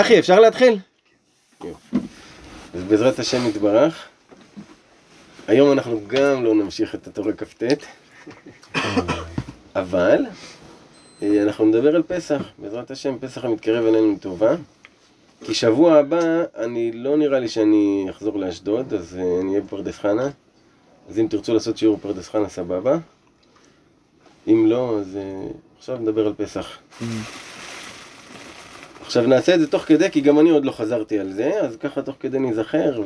אחי, אפשר להתחיל? אז בעזרת השם יתברך, היום אנחנו גם לא נמשיך את התורה כ"ט, אבל אה, אנחנו נדבר על פסח, בעזרת השם, פסח המתקרב אלינו לטובה. כי שבוע הבא, אני לא נראה לי שאני אחזור לאשדוד, אז אה, אני אהיה בפרדס חנה. אז אם תרצו לעשות שיעור בפרדס חנה, סבבה. אם לא, אז אה, עכשיו נדבר על פסח. עכשיו נעשה את זה תוך כדי, כי גם אני עוד לא חזרתי על זה, אז ככה תוך כדי ניזכר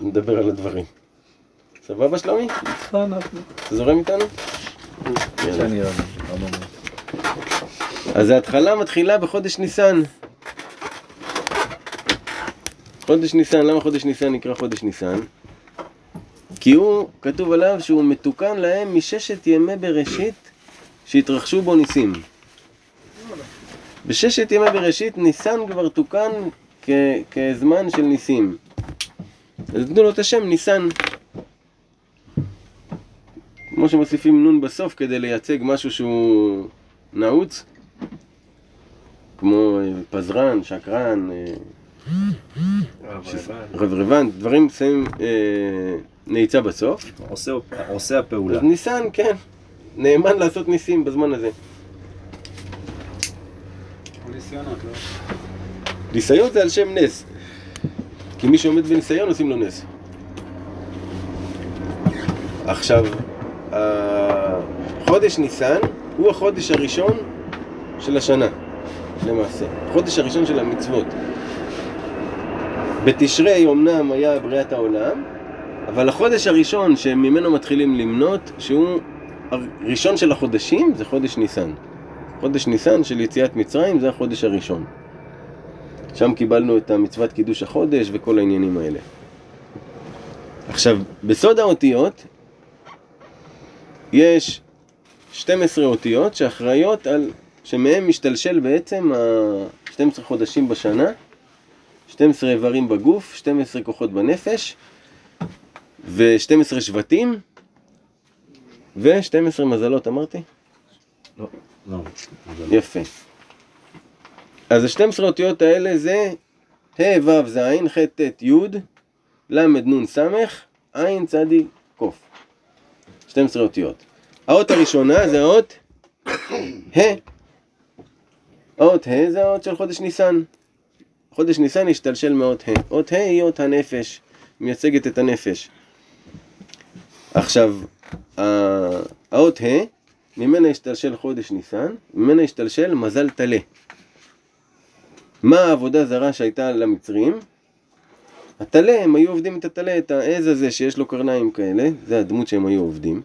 ונדבר על הדברים. סבבה שלומי? אתה זורם איתנו? יאללה. אז ההתחלה מתחילה בחודש ניסן. חודש ניסן, למה חודש ניסן נקרא חודש ניסן? כי הוא, כתוב עליו שהוא מתוקן להם מששת ימי בראשית שהתרחשו בו ניסים. בששת ימי בראשית ניסן כבר תוקן כ- כזמן של ניסים. אז תנו לו את השם ניסן. כמו שמוסיפים נון בסוף כדי לייצג משהו שהוא נעוץ, כמו אה, פזרן, שקרן, אה, רברבן, דברים שמים אה, נעיצה בסוף. עושה, עושה הפעולה. אז ניסן, כן, נאמן לעשות ניסים בזמן הזה. ניסיון זה על שם נס. כי מי שעומד בניסיון עושים לו נס. עכשיו, חודש ניסן הוא החודש הראשון של השנה, למעשה. החודש הראשון של המצוות. בתשרי אמנם היה בריאת העולם, אבל החודש הראשון שממנו מתחילים למנות, שהוא הראשון של החודשים, זה חודש ניסן. חודש ניסן של יציאת מצרים זה החודש הראשון. שם קיבלנו את המצוות קידוש החודש וכל העניינים האלה. עכשיו, בסוד האותיות יש 12 אותיות שאחראיות על, שמהם משתלשל בעצם ה-12 חודשים בשנה, 12 איברים בגוף, 12 כוחות בנפש ו-12 שבטים ו-12 מזלות, אמרתי? לא. יפה. אז ה-12 אותיות האלה זה ה' ו' ז', ח' ט' י', ל' נ' ס', ע' צ' ק'. 12 אותיות. האות הראשונה זה האות ה'. האות ה' זה האות של חודש ניסן. חודש ניסן השתלשל מאות ה'. אות ה' היא אות הנפש, מייצגת את הנפש. עכשיו, האות ה', ממנה השתלשל חודש ניסן, ממנה השתלשל מזל טלה. מה העבודה זרה שהייתה למצרים? הטלה, הם היו עובדים את הטלה, את העז הזה שיש לו קרניים כאלה, זה הדמות שהם היו עובדים.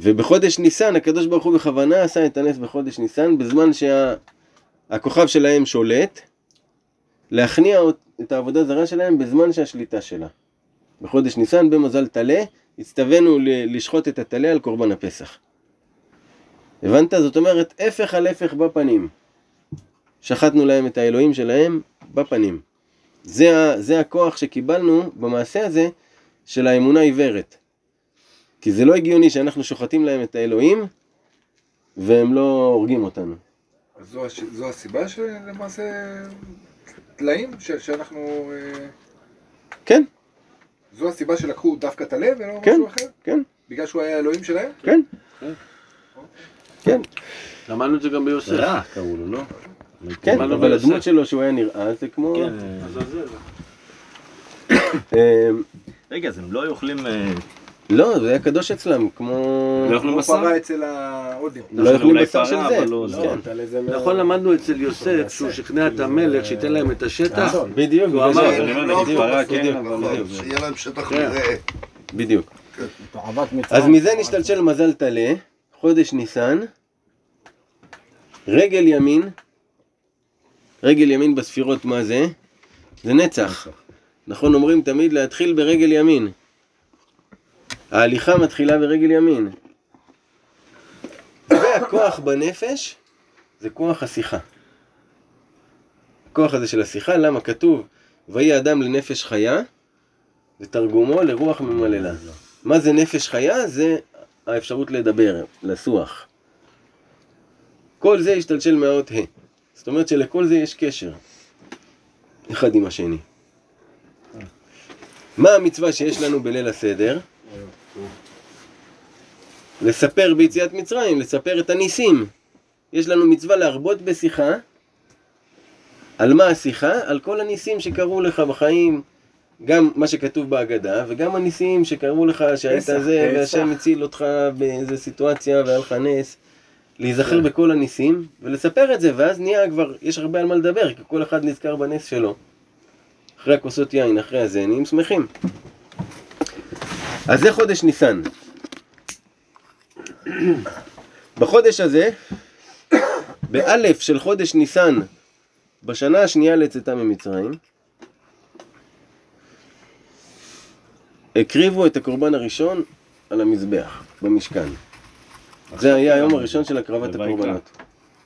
ובחודש ניסן, הקדוש ברוך הוא בכוונה עשה את הנס בחודש ניסן, בזמן שהכוכב שלהם שולט, להכניע את העבודה זרה שלהם בזמן שהשליטה שלה. בחודש ניסן, במזל טלה, הצטווינו לשחוט את הטלה על קורבן הפסח. הבנת? זאת אומרת, הפך על הפך בפנים. שחטנו להם את האלוהים שלהם בפנים. זה, זה הכוח שקיבלנו במעשה הזה של האמונה עיוורת. כי זה לא הגיוני שאנחנו שוחטים להם את האלוהים והם לא הורגים אותנו. אז זו. זו הסיבה שלמעשה טלאים? שאנחנו... אה, כן, זו הסיבה שלקחו דווקא טלה ולא כן. משהו אחר? כן, בגלל שהוא היה האלוהים שלהם? כן. כן, למדנו את זה גם ביוסף. רע קראו לו, לא? כן, אבל. הדמות שלו שהוא היה נראה זה כמו... כן. עזאזל. אמ, רגע, אז הם לא היו אוכלים... אה, לא, זה היה קדוש אצלם, כמו... לא אוכלים כמו בשר? פרה אצל ההודים. לא אוכלים אולי בשר של זה. לא- כן. נכון, למדנו אצל יוסף שהוא שכנע את המלך שייתן להם את השטח. בדיוק, הוא אמר, כן, שיהיה להם שטח כן. מרעה. בדיוק. מצרים. אז מזה נשתלשל מזל טלה, חודש ניסן, רגל ימין, רגל ימין בספירות מה זה? זה נצח. נכון אומרים תמיד להתחיל ברגל ימין. ההליכה מתחילה ברגל ימין. והכוח בנפש זה כוח השיחה. הכוח הזה של השיחה, למה כתוב ויהי אדם לנפש חיה, ותרגומו לרוח ממללה. מה זה נפש חיה? זה האפשרות לדבר, לסוח. כל זה השתלשל מהאות ה'. זאת אומרת שלכל זה יש קשר, אחד עם השני. מה המצווה שיש לנו בליל הסדר? לספר ביציאת מצרים, לספר את הניסים. יש לנו מצווה להרבות בשיחה. על מה השיחה? על כל הניסים שקרו לך בחיים, גם מה שכתוב בהגדה, וגם הניסים שקרו לך שהיית פסח, זה, פסח. והשם הציל אותך באיזה סיטואציה והיה לך נס. להיזכר בכל הניסים, ולספר את זה, ואז נהיה כבר, יש הרבה על מה לדבר, כי כל אחד נזכר בנס שלו. אחרי הכוסות יין, אחרי הזה, נהיים שמחים. אז זה חודש ניסן. בחודש הזה, באלף של חודש ניסן, בשנה השנייה לצאתם ממצרים, הקריבו את הקורבן הראשון על המזבח, במשכן. זה היה היום הראשון של הקרבת. הקורבנות.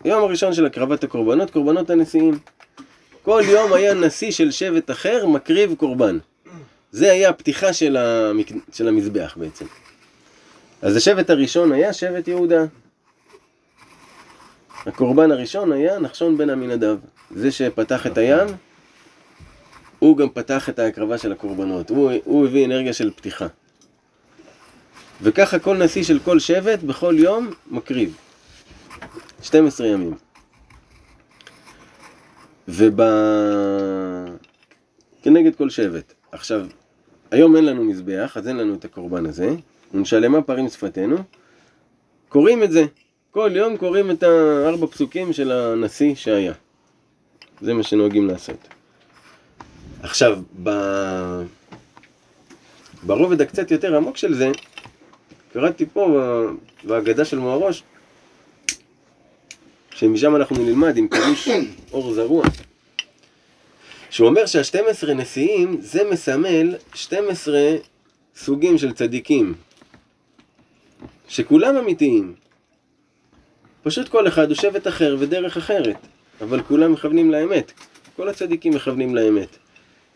היום הראשון של הקרבת הקורבנות, קורבנות הנשיאים. כל יום היה נשיא של שבט אחר מקריב קורבן. זה היה הפתיחה של, המק... של המזבח בעצם. אז השבט הראשון היה שבט יהודה. הקורבן הראשון היה נחשון בן עמינדב. זה שפתח את הים, הוא גם פתח את ההקרבה של הקורבנות. הוא, הוא הביא אנרגיה של פתיחה. וככה כל נשיא של כל שבט בכל יום מקריב. 12 ימים. וב... כנגד כל שבט. עכשיו, היום אין לנו מזבח, אז אין לנו את הקורבן הזה. ונשלמה פרים שפתנו. קוראים את זה. כל יום קוראים את הארבע פסוקים של הנשיא שהיה. זה מה שנוהגים לעשות. עכשיו, ב... ברובד הקצת יותר עמוק של זה, קראתי פה בהגדה של מוהרוש, שמשם אנחנו נלמד עם פירוש אור זרוע, שהוא אומר שה-12 נשיאים זה מסמל 12 סוגים של צדיקים, שכולם אמיתיים. פשוט כל אחד הוא שבט אחר ודרך אחרת, אבל כולם מכוונים לאמת. כל הצדיקים מכוונים לאמת.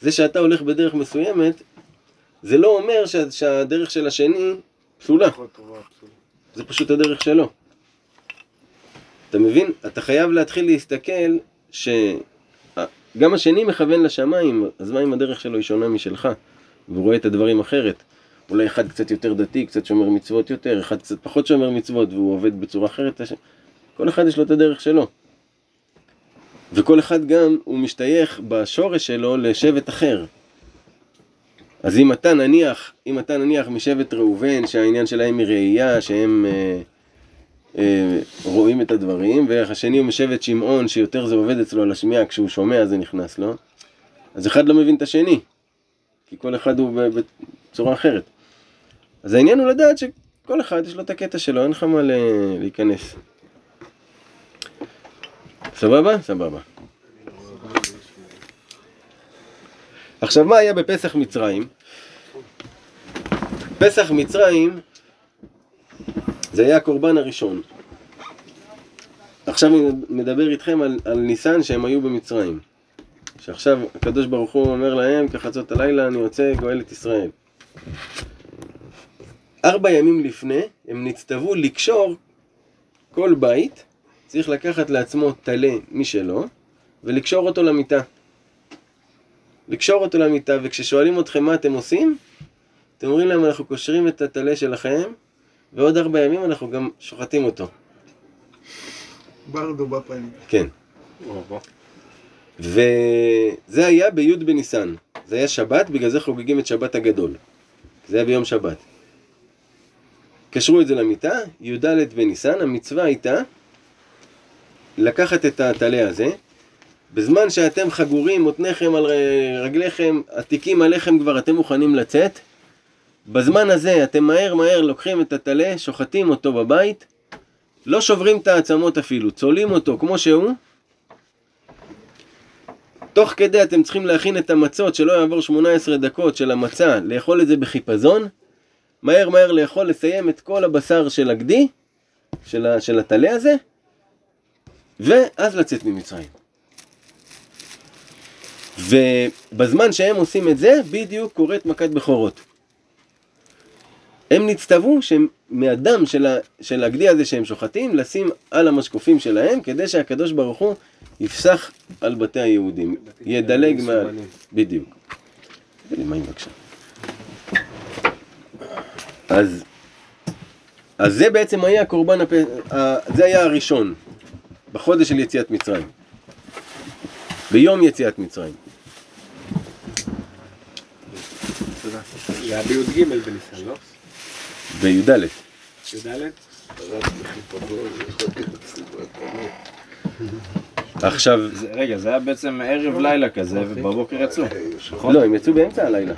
זה שאתה הולך בדרך מסוימת, זה לא אומר שה- שהדרך של השני פסולה. זה פשוט הדרך שלו. אתה מבין? אתה חייב להתחיל להסתכל שגם השני מכוון לשמיים, אז מה אם הדרך שלו היא שונה משלך? והוא רואה את הדברים אחרת. אולי אחד קצת יותר דתי, קצת שומר מצוות יותר, אחד קצת פחות שומר מצוות והוא עובד בצורה אחרת. כל אחד יש לו את הדרך שלו. וכל אחד גם הוא משתייך בשורש שלו לשבט אחר. אז אם אתה נניח, אם אתה נניח משבט ראובן, שהעניין שלהם היא ראייה, שהם אה, אה, רואים את הדברים, והשני הוא משבט שמעון, שיותר זה עובד אצלו על השמיעה, כשהוא שומע זה נכנס לו, אז אחד לא מבין את השני, כי כל אחד הוא בצורה אחרת. אז העניין הוא לדעת שכל אחד יש לו את הקטע שלו, אין לך מה להיכנס. סבבה? סבבה. עכשיו, מה היה בפסח מצרים? פסח מצרים זה היה הקורבן הראשון. עכשיו אני מדבר איתכם על, על ניסן שהם היו במצרים. שעכשיו הקדוש ברוך הוא אומר להם, כחצות הלילה אני יוצא גואל את ישראל. ארבע ימים לפני הם נצטוו לקשור כל בית, צריך לקחת לעצמו טלה משלו ולקשור אותו למיטה. לקשור אותו למיטה, וכששואלים אתכם מה אתם עושים, אתם אומרים להם אנחנו קושרים את הטלה שלכם, ועוד ארבע ימים אנחנו גם שוחטים אותו. ברדו בפנים. כן. וזה היה בי' בניסן. זה היה שבת, בגלל זה חוגגים את שבת הגדול. זה היה ביום שבת. קשרו את זה למיטה, י"ד בניסן, המצווה הייתה לקחת את הטלה הזה, בזמן שאתם חגורים, מותניכם על רגליכם, עתיקים עליכם כבר, אתם מוכנים לצאת, בזמן הזה אתם מהר מהר לוקחים את הטלה, שוחטים אותו בבית, לא שוברים את העצמות אפילו, צולעים אותו כמו שהוא, תוך כדי אתם צריכים להכין את המצות שלא יעבור 18 דקות של המצה, לאכול את זה בחיפזון, מהר מהר לאכול, לסיים את כל הבשר של הגדי, של, הטלה הזה, ואז לצאת ממצרים. ובזמן שהם עושים את זה, בדיוק קורית מכת בכורות. הם נצטוו שמהדם של, ה, של הגדי הזה שהם שוחטים, לשים על המשקופים שלהם, כדי שהקדוש ברוך הוא יפסח על בתי היהודים, ידלג מעל... מסומנים. בדיוק. תביא לי מים בבקשה. אז, אז זה בעצם היה קורבן הפ... זה היה הראשון, בחודש של יציאת מצרים. ביום יציאת מצרים. זה היה בי"ג בניסן, לא? בי"ד. י"ד? עכשיו, זה- רגע, זה היה בעצם ערב לילה כזה, ובבוקר יצאו. נכון? לא, הם יצאו באמצע הלילה.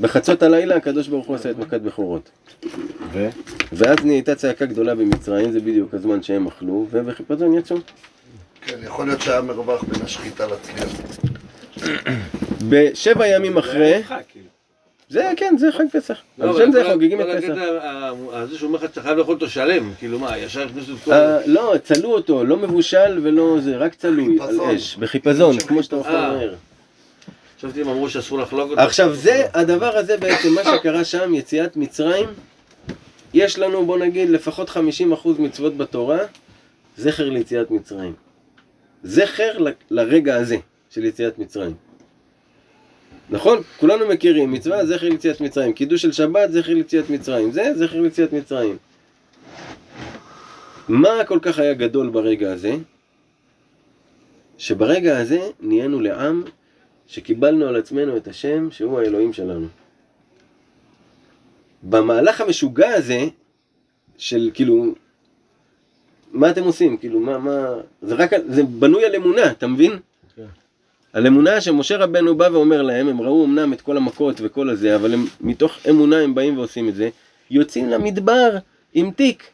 בחצות הלילה הקדוש ברוך הוא עשה את מכת בכורות. ו? ואז נהייתה צעקה גדולה במצרים, זה בדיוק הזמן שהם אכלו, ובחיפזון יצאו. כן, יכול להיות שהיה מרווח בין השחיטה לצליח. בשבע ימים אחרי, כאילו. זה כן, זה חג פסח. לא, על שם זה חוגגים את פסח. הקטע ה- הזה שהוא אומר לך שאתה חייב לאכול אותו שלם, כאילו מה, ישר הכניסו את כל... אה, לא, צלו אותו, לא מבושל ולא זה, רק צלוי, על. אש, בחיפזון, כמו שאתה אוכל. מהר. הם אמרו שאסור לחלוק אותו. עכשיו זה, הדבר הזה בעצם, מה שקרה שם, יציאת מצרים, יש לנו, בוא נגיד, לפחות 50% מצוות בתורה, זכר ליציאת מצרים. זכר ל- לרגע הזה של יציאת מצרים. נכון? כולנו מכירים, מצווה זכר ליציאת מצרים, קידוש של שבת זכר ליציאת מצרים, זה זכר ליציאת מצרים. מה כל כך היה גדול ברגע הזה? שברגע הזה נהיינו לעם שקיבלנו על עצמנו את השם שהוא האלוהים שלנו. במהלך המשוגע הזה, של כאילו, מה אתם עושים? כאילו, מה, מה, זה רק, זה בנוי על אמונה, אתה מבין? כן. על אמונה שמשה רבנו בא ואומר להם, הם ראו אמנם את כל המכות וכל הזה, אבל הם, מתוך אמונה הם באים ועושים את זה, יוצאים למדבר עם תיק.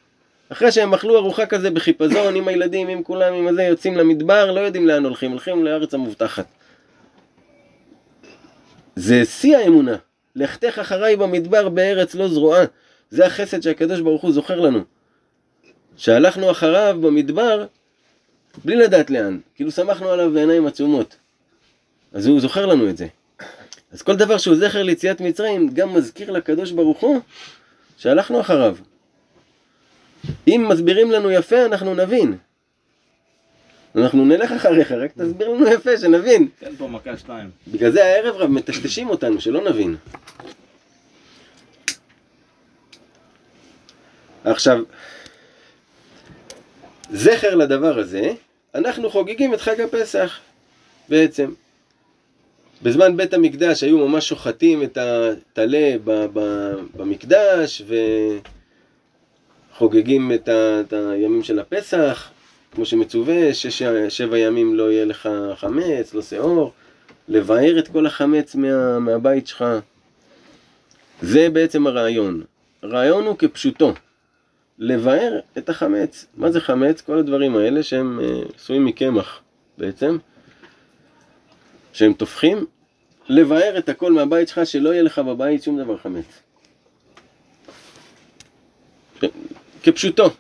אחרי שהם אכלו ארוחה כזה בחיפזון, עם הילדים, עם כולם, עם הזה, יוצאים למדבר, לא יודעים לאן הולכים, הולכים לארץ המובטחת. זה שיא האמונה. לכתך אחריי במדבר בארץ לא זרועה. זה החסד שהקדוש ברוך הוא זוכר לנו. שהלכנו אחריו במדבר בלי לדעת לאן. כאילו שמחנו עליו בעיניים עצומות. אז הוא זוכר לנו את זה. אז כל דבר שהוא זכר ליציאת מצרים, גם מזכיר לקדוש ברוך הוא שהלכנו אחריו. אם מסבירים לנו יפה, אנחנו נבין. אנחנו נלך אחריך, רק תסביר לנו יפה, שנבין. תן פה מכה שתיים. בגלל זה הערב רב מטשטשים אותנו, שלא נבין. עכשיו, זכר לדבר הזה, אנחנו חוגגים את חג הפסח, בעצם. בזמן בית המקדש היו ממש שוחטים את הטלה במקדש וחוגגים את הימים של הפסח, כמו שמצווה, שש, שבע ימים לא יהיה לך חמץ, לא שאור. לבאר את כל החמץ מה, מהבית שלך. זה בעצם הרעיון. הרעיון הוא כפשוטו. לבאר את החמץ. מה זה חמץ? כל הדברים האלה שהם אה, עשויים מקמח בעצם, שהם טופחים. לבאר את הכל מהבית שלך, שלא יהיה לך בבית שום דבר חמץ. כפשוטו.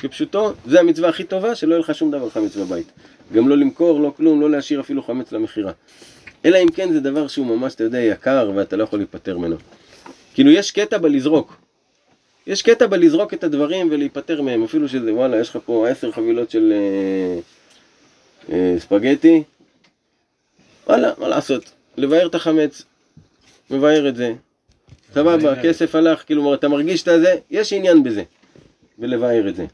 כפשוטו, זה המצווה הכי טובה, שלא יהיה לך שום דבר חמץ בבית. גם לא למכור, לא כלום, לא להשאיר אפילו חמץ למכירה. אלא אם כן זה דבר שהוא ממש, אתה יודע, יקר ואתה לא יכול להיפטר ממנו. כאילו יש קטע בלזרוק. יש קטע בלזרוק את הדברים ולהיפטר מהם, אפילו שזה וואלה, יש לך פה עשר חבילות של אה, אה, ספגטי. וואלה, מה לעשות? לבאר את החמץ, מבאר את זה. סבבה, כסף הלך, כאילו אתה מרגיש את הזה, יש עניין בזה. ולבאר את זה.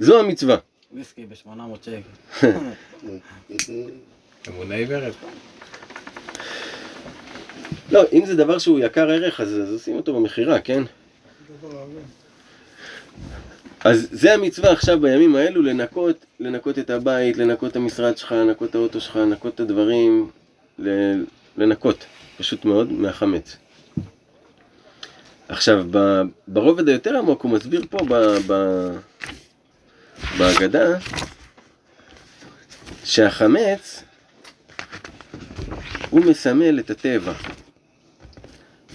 זו המצווה. וויסקי ב-800 שקל. אמונה עיוורת. לא, אם זה דבר שהוא יקר ערך, אז, אז עושים אותו במכירה, כן? אז זה המצווה עכשיו בימים האלו, לנקות, לנקות את הבית, לנקות את המשרד שלך, לנקות את האוטו שלך, לנקות את הדברים, ל- לנקות, פשוט מאוד, מהחמץ. עכשיו, ב- ברובד היותר עמוק הוא מסביר פה ב, ב, בהגדה שהחמץ הוא מסמל את הטבע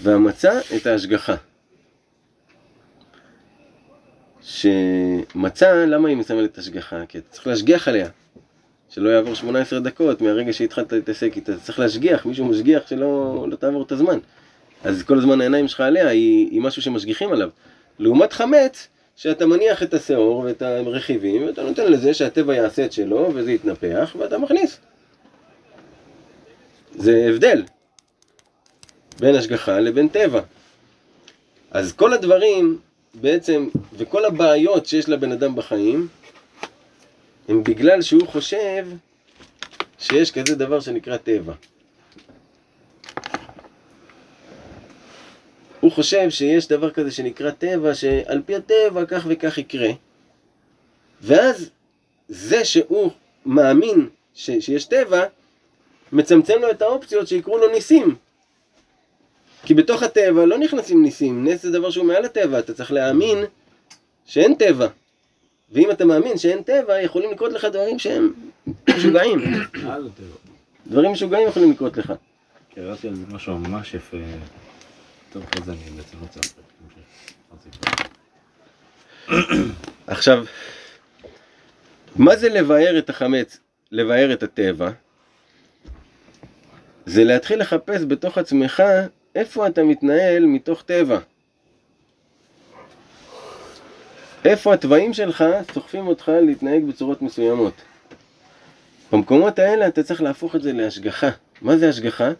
והמצה את ההשגחה. שמצה, למה היא מסמלת את ההשגחה? כי אתה צריך להשגיח עליה. שלא יעבור 18 דקות מהרגע שהתחלת להתעסק איתה, צריך להשגיח, מישהו משגיח שלא לא תעבור את הזמן. אז כל הזמן העיניים שלך עליה היא, היא משהו שמשגיחים עליו. לעומת חמץ, שאתה מניח את השעור ואת הרכיבים, ואתה נותן לזה שהטבע יעשה את שלו, וזה יתנפח, ואתה מכניס. זה הבדל בין השגחה לבין טבע. אז כל הדברים בעצם, וכל הבעיות שיש לבן אדם בחיים, הם בגלל שהוא חושב שיש כזה דבר שנקרא טבע. הוא חושב שיש דבר כזה שנקרא טבע, שעל פי הטבע כך וכך יקרה. ואז זה שהוא מאמין ש, שיש טבע, מצמצם לו את האופציות שיקרו לו ניסים. כי בתוך הטבע לא נכנסים ניסים, נס זה דבר שהוא מעל הטבע, אתה צריך להאמין שאין טבע. ואם אתה מאמין שאין טבע, יכולים לקרות לך דברים שהם משוגעים. דברים משוגעים יכולים לקרות לך. קראתי על זה משהו ממש יפה. טוב, אחרי זה אני בעצם לא צריך. עכשיו, מה זה לבאר את החמץ, לבאר את הטבע? זה להתחיל לחפש בתוך עצמך איפה אתה מתנהל מתוך טבע. איפה התוואים שלך סוחפים אותך להתנהג בצורות מסוימות. במקומות האלה אתה צריך להפוך את זה להשגחה. מה זה השגחה?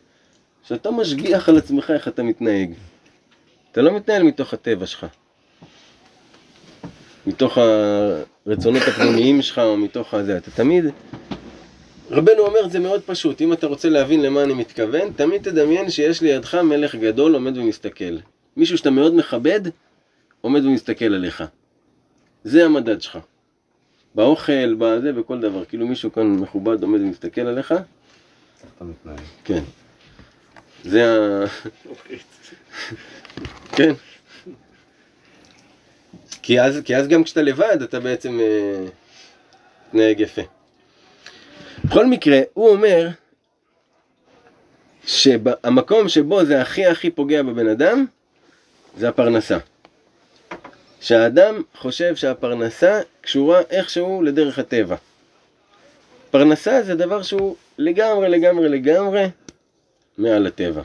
שאתה משגיח על עצמך איך אתה מתנהג. אתה לא מתנהל מתוך הטבע שלך. מתוך הרצונות הפנימיים שלך או מתוך הזה. אתה תמיד... רבנו אומר זה מאוד פשוט, אם אתה רוצה להבין למה אני מתכוון, תמיד תדמיין שיש לידך מלך גדול עומד ומסתכל. מישהו שאתה מאוד מכבד, עומד ומסתכל עליך. זה המדד שלך. באוכל, בזה, בכל דבר. כאילו מישהו כאן מכובד עומד ומסתכל עליך, אתה מתנהג. כן. זה ה... כן. כי אז, כי אז גם כשאתה לבד אתה בעצם אה, מתנהג יפה. בכל מקרה, הוא אומר שהמקום שבו זה הכי הכי פוגע בבן אדם זה הפרנסה. שהאדם חושב שהפרנסה קשורה איכשהו לדרך הטבע. פרנסה זה דבר שהוא לגמרי לגמרי לגמרי מעל הטבע.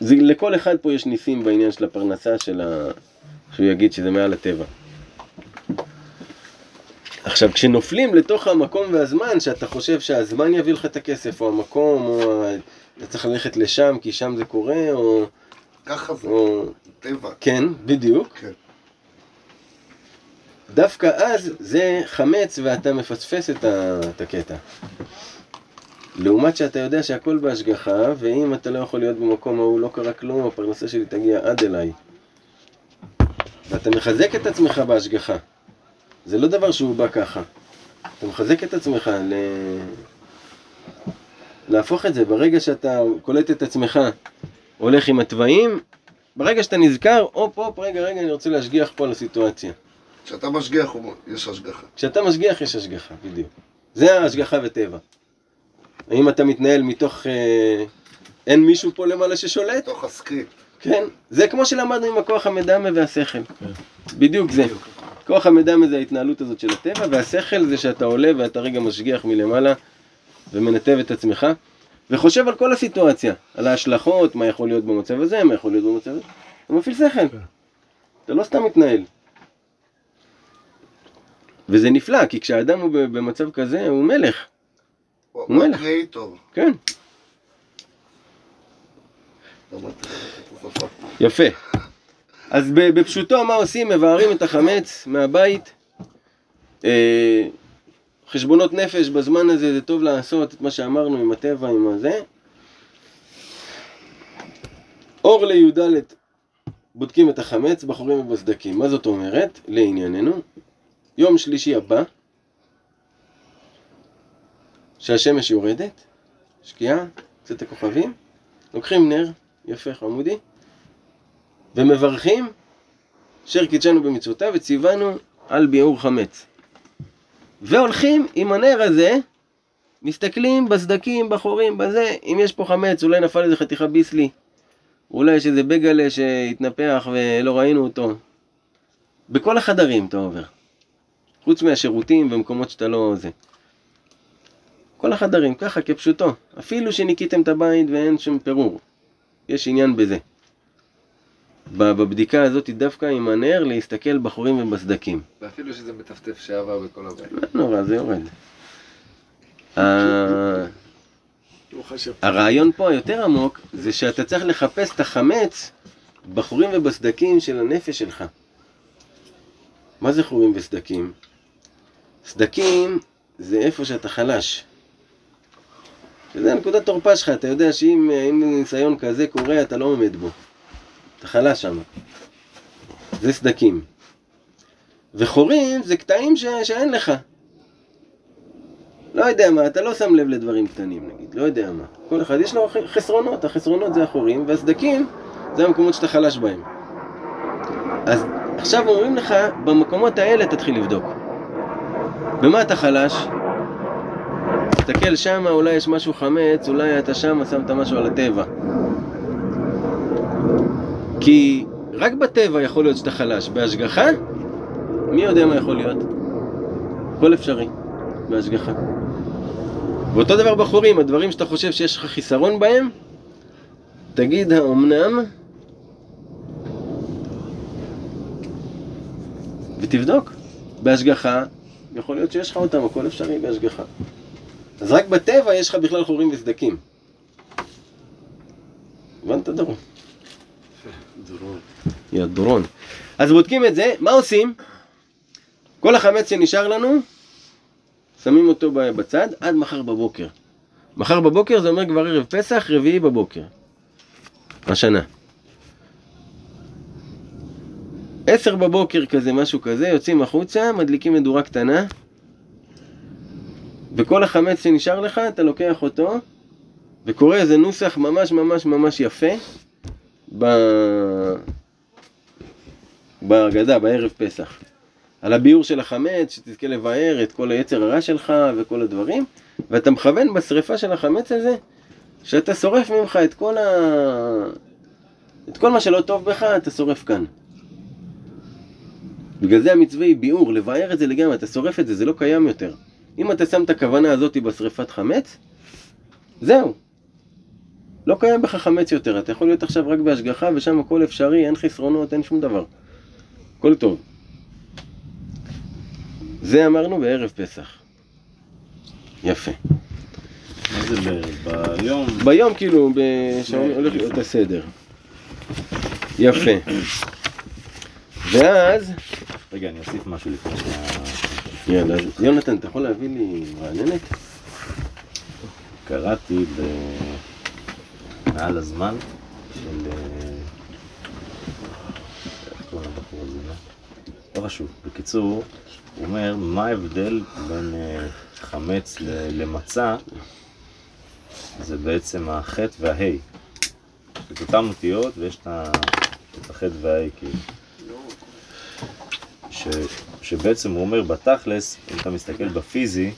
זה, לכל אחד פה יש ניסים בעניין של הפרנסה של ה... שהוא יגיד שזה מעל הטבע. עכשיו, כשנופלים לתוך המקום והזמן, שאתה חושב שהזמן יביא לך את הכסף, או המקום, או אתה צריך ללכת לשם כי שם זה קורה, או... ככה זה, או... טבע. כן, בדיוק. כן. דווקא אז זה חמץ ואתה מפספס את, ה... את הקטע. לעומת שאתה יודע שהכל בהשגחה, ואם אתה לא יכול להיות במקום ההוא, לא קרה כלום, הפרנסה שלי תגיע עד אליי. ואתה מחזק את עצמך בהשגחה. זה לא דבר שהוא בא ככה. אתה מחזק את עצמך ל... להפוך את זה. ברגע שאתה קולט את עצמך, הולך עם התוואים, ברגע שאתה נזכר, הופ הופ, רגע רגע, אני רוצה להשגיח פה על הסיטואציה. כשאתה משגיח, יש השגחה. כשאתה משגיח יש השגחה, בדיוק. זה ההשגחה וטבע. האם אתה מתנהל מתוך... אה, אין מישהו פה למעלה ששולט? בתוך הסקריפט. כן. זה כמו שלמדנו עם הכוח המדמה והשכל. בדיוק זה. כוח המדמה זה ההתנהלות הזאת של הטבע, והשכל זה שאתה עולה ואתה רגע משגיח מלמעלה ומנתב את עצמך, וחושב על כל הסיטואציה, על ההשלכות, מה יכול להיות במצב הזה, מה יכול להיות במצב הזה. אתה מפעיל שכל. אתה לא סתם מתנהל. וזה נפלא, כי כשהאדם הוא במצב כזה, הוא מלך. הוא הוא מלך. כן. למדתי את השפה. יפה. אז בפשוטו מה עושים? מבארים את החמץ מהבית. אה, חשבונות נפש בזמן הזה זה טוב לעשות את מה שאמרנו עם הטבע, עם הזה. אור לי"ד בודקים את החמץ, בחורים ובסדקים. מה זאת אומרת? לענייננו. יום שלישי הבא, שהשמש יורדת, שקיעה, קצת הכוכבים, לוקחים נר, יפה חמודי, ומברכים אשר קידשנו במצוותיו וציוונו על ביעור חמץ. והולכים עם הנר הזה, מסתכלים בסדקים, בחורים, בזה, אם יש פה חמץ, אולי נפל איזה חתיכה ביסלי, אולי יש איזה בגלה שהתנפח ולא ראינו אותו. בכל החדרים אתה עובר. חוץ מהשירותים ומקומות שאתה לא זה. כל החדרים, ככה כפשוטו. אפילו שניקיתם את הבית ואין שום פירור. יש עניין בזה. בבדיקה הזאת דווקא עם הנר להסתכל בחורים ובסדקים. ואפילו שזה מטפטף שעבר בכל הבית. לא נורא, זה יורד. ה- ברוך השם. הרעיון פה היותר עמוק זה שאתה צריך לחפש את החמץ בחורים ובסדקים של הנפש שלך. מה זה חורים וסדקים? סדקים זה איפה שאתה חלש. שזה הנקודת תורפה שלך, אתה יודע שאם אם ניסיון כזה קורה אתה לא עומד בו. אתה חלש שם. זה סדקים. וחורים זה קטעים ש... שאין לך. לא יודע מה, אתה לא שם לב לדברים קטנים נגיד, לא יודע מה. כל אחד יש לו חסרונות, החסרונות זה החורים, והסדקים זה המקומות שאתה חלש בהם. אז עכשיו אומרים לך, במקומות האלה תתחיל לבדוק. במה אתה חלש? תסתכל שמה, אולי יש משהו חמץ, אולי אתה שמה שמת משהו על הטבע. כי רק בטבע יכול להיות שאתה חלש, בהשגחה, מי יודע מה יכול להיות? הכל אפשרי, בהשגחה. ואותו דבר בחורים, הדברים שאתה חושב שיש לך חיסרון בהם, תגיד האומנם, ותבדוק. בהשגחה, יכול להיות שיש לך אותם, הכל אפשרי בהשגחה. אז רק בטבע יש לך בכלל חורים וסדקים. הבנת דורון? דורון. יא דורון. אז בודקים את זה, מה עושים? כל החמץ שנשאר לנו, שמים אותו בצד עד מחר בבוקר. מחר בבוקר זה אומר כבר ערב פסח, רביעי בבוקר. השנה. עשר בבוקר כזה, משהו כזה, יוצאים החוצה, מדליקים מדורה קטנה, וכל החמץ שנשאר לך, אתה לוקח אותו, וקורא איזה נוסח ממש ממש ממש יפה, ב... בהגדה, בערב פסח. על הביאור של החמץ, שתזכה לבאר את כל היצר הרע שלך וכל הדברים, ואתה מכוון בשריפה של החמץ הזה, שאתה שורף ממך את כל ה... את כל מה שלא טוב בך, אתה שורף כאן. בגלל זה המצווה היא ביאור, לבאר את זה לגמרי, אתה שורף את זה, זה לא קיים יותר. אם אתה שם את הכוונה הזאת בשריפת חמץ, זהו. לא קיים בך חמץ יותר, אתה יכול להיות עכשיו רק בהשגחה ושם הכל אפשרי, אין חסרונות, אין שום דבר. הכל טוב. זה אמרנו בערב פסח. יפה. מה זה בערב? ביום? ביום כאילו, שהולך להיות הסדר. יפה. ואז, רגע, אני אוסיף משהו לפני שה... יאללה, אז יונתן, אתה יכול להביא לי רעננת? קראתי ב... מעל הזמן של... אה, איך קוראים לבחור הזה? לא? לא חשוב. בקיצור, הוא אומר, מה ההבדל בין אה, חמץ למצה? זה בעצם החטא וההי. את אותן אותיות ויש את החטא וההי כאילו. שבעצם הוא אומר בתכלס, אם אתה מסתכל בפיזי,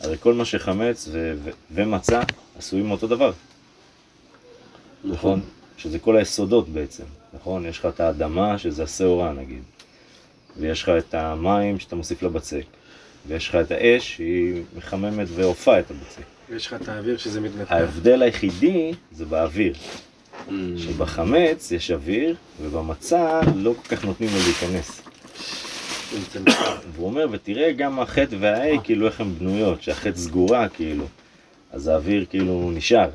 הרי כל מה שחמץ ו, ו, ומצה עשויים מאותו דבר, נכון? שזה כל היסודות בעצם, נכון? יש לך את האדמה שזה השעורה נגיד, ויש לך את המים שאתה מוסיף לבצק, ויש לך את האש שהיא מחממת ועופה את הבצק. יש לך את האוויר שזה מתנתק. ההבדל היחידי זה באוויר, שבחמץ יש אוויר ובמצה לא כל כך נותנים לו להיכנס. והוא אומר, ותראה גם החטא וההי, כאילו איך הן בנויות, שהחטא סגורה, כאילו. אז האוויר כאילו נשאר,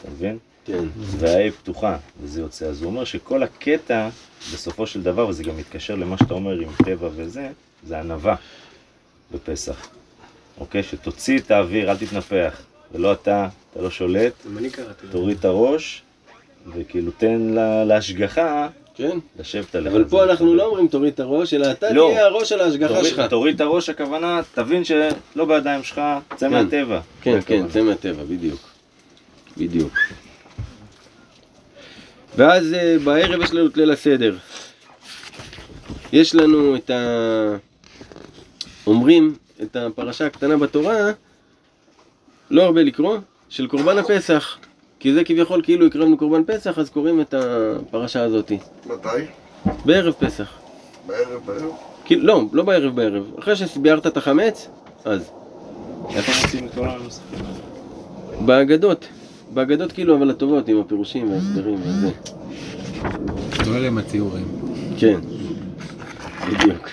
אתה מבין? כן. וההי פתוחה, וזה יוצא. אז הוא אומר שכל הקטע, בסופו של דבר, וזה גם מתקשר למה שאתה אומר עם טבע וזה, זה ענווה בפסח. אוקיי? שתוציא את האוויר, אל תתנפח. ולא אתה, אתה לא שולט. תוריד את הראש, וכאילו תן לה- להשגחה כן. לשבת עליך. אבל פה אנחנו. לא אומרים תוריד את הראש, אלא אתה לא. תהיה הראש של ההשגחה שלך. תוריד את הראש, הכוונה, תבין שלא בידיים שלך, צא כן. מהטבע. כן, כן. זה מהטבע, בדיוק. בדיוק. ואז אה, בערב יש לנו את ליל הסדר. יש לנו את ה... אומרים את הפרשה הקטנה בתורה, לא הרבה לקרוא, של קורבן הפסח. כי זה כביכול כאילו הקרבנו קורבן פסח, אז קוראים את הפרשה הזאת. מתי? בערב פסח. בערב, בערב? כאילו, לא, לא בערב בערב. אחרי שביארת את החמץ, אז. איפה מוצאים את כל הנוסחים? באגדות, באגדות כאילו אבל הטובות עם הפירושים וההסברים וזה. משתולל עם הציורים. כן, בדיוק.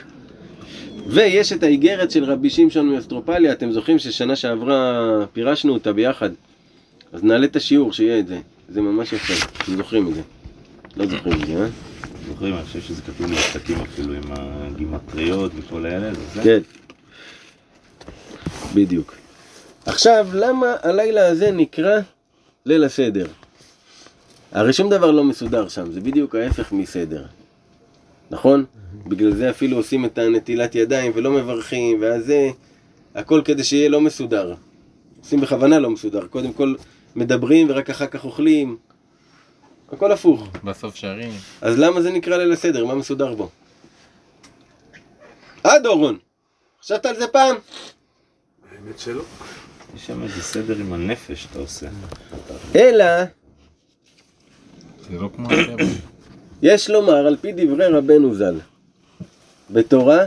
ויש את האיגרת של רבי שמשון מאסטרופליה, אתם זוכרים ששנה שעברה פירשנו אותה ביחד? אז נעלה את השיעור, שיהיה את זה. זה ממש יפה, אתם זוכרים את זה. לא זוכרים את זה, אה? זוכרים, אני חושב שזה כתוב בפתקים אפילו עם הגימטריות וכל האלה, זה זה? כן. בדיוק. עכשיו, למה הלילה הזה נקרא ליל הסדר? הרי שום דבר לא מסודר שם, זה בדיוק ההפך מסדר. נכון? בגלל זה אפילו עושים את הנטילת ידיים ולא מברכים, ואז זה, הכל כדי שיהיה לא מסודר. עושים בכוונה לא מסודר. קודם כל מדברים ורק אחר כך אוכלים. הכל הפוך. בסוף שרים. אז למה זה נקרא ליל הסדר? מה מסודר בו? אה, דורון! חשבת על זה פעם? האמת שלא. יש שם איזה סדר עם הנפש שאתה עושה. אלא, זה לא כמו השם. יש לומר, על פי דברי רבנו ז"ל, בתורה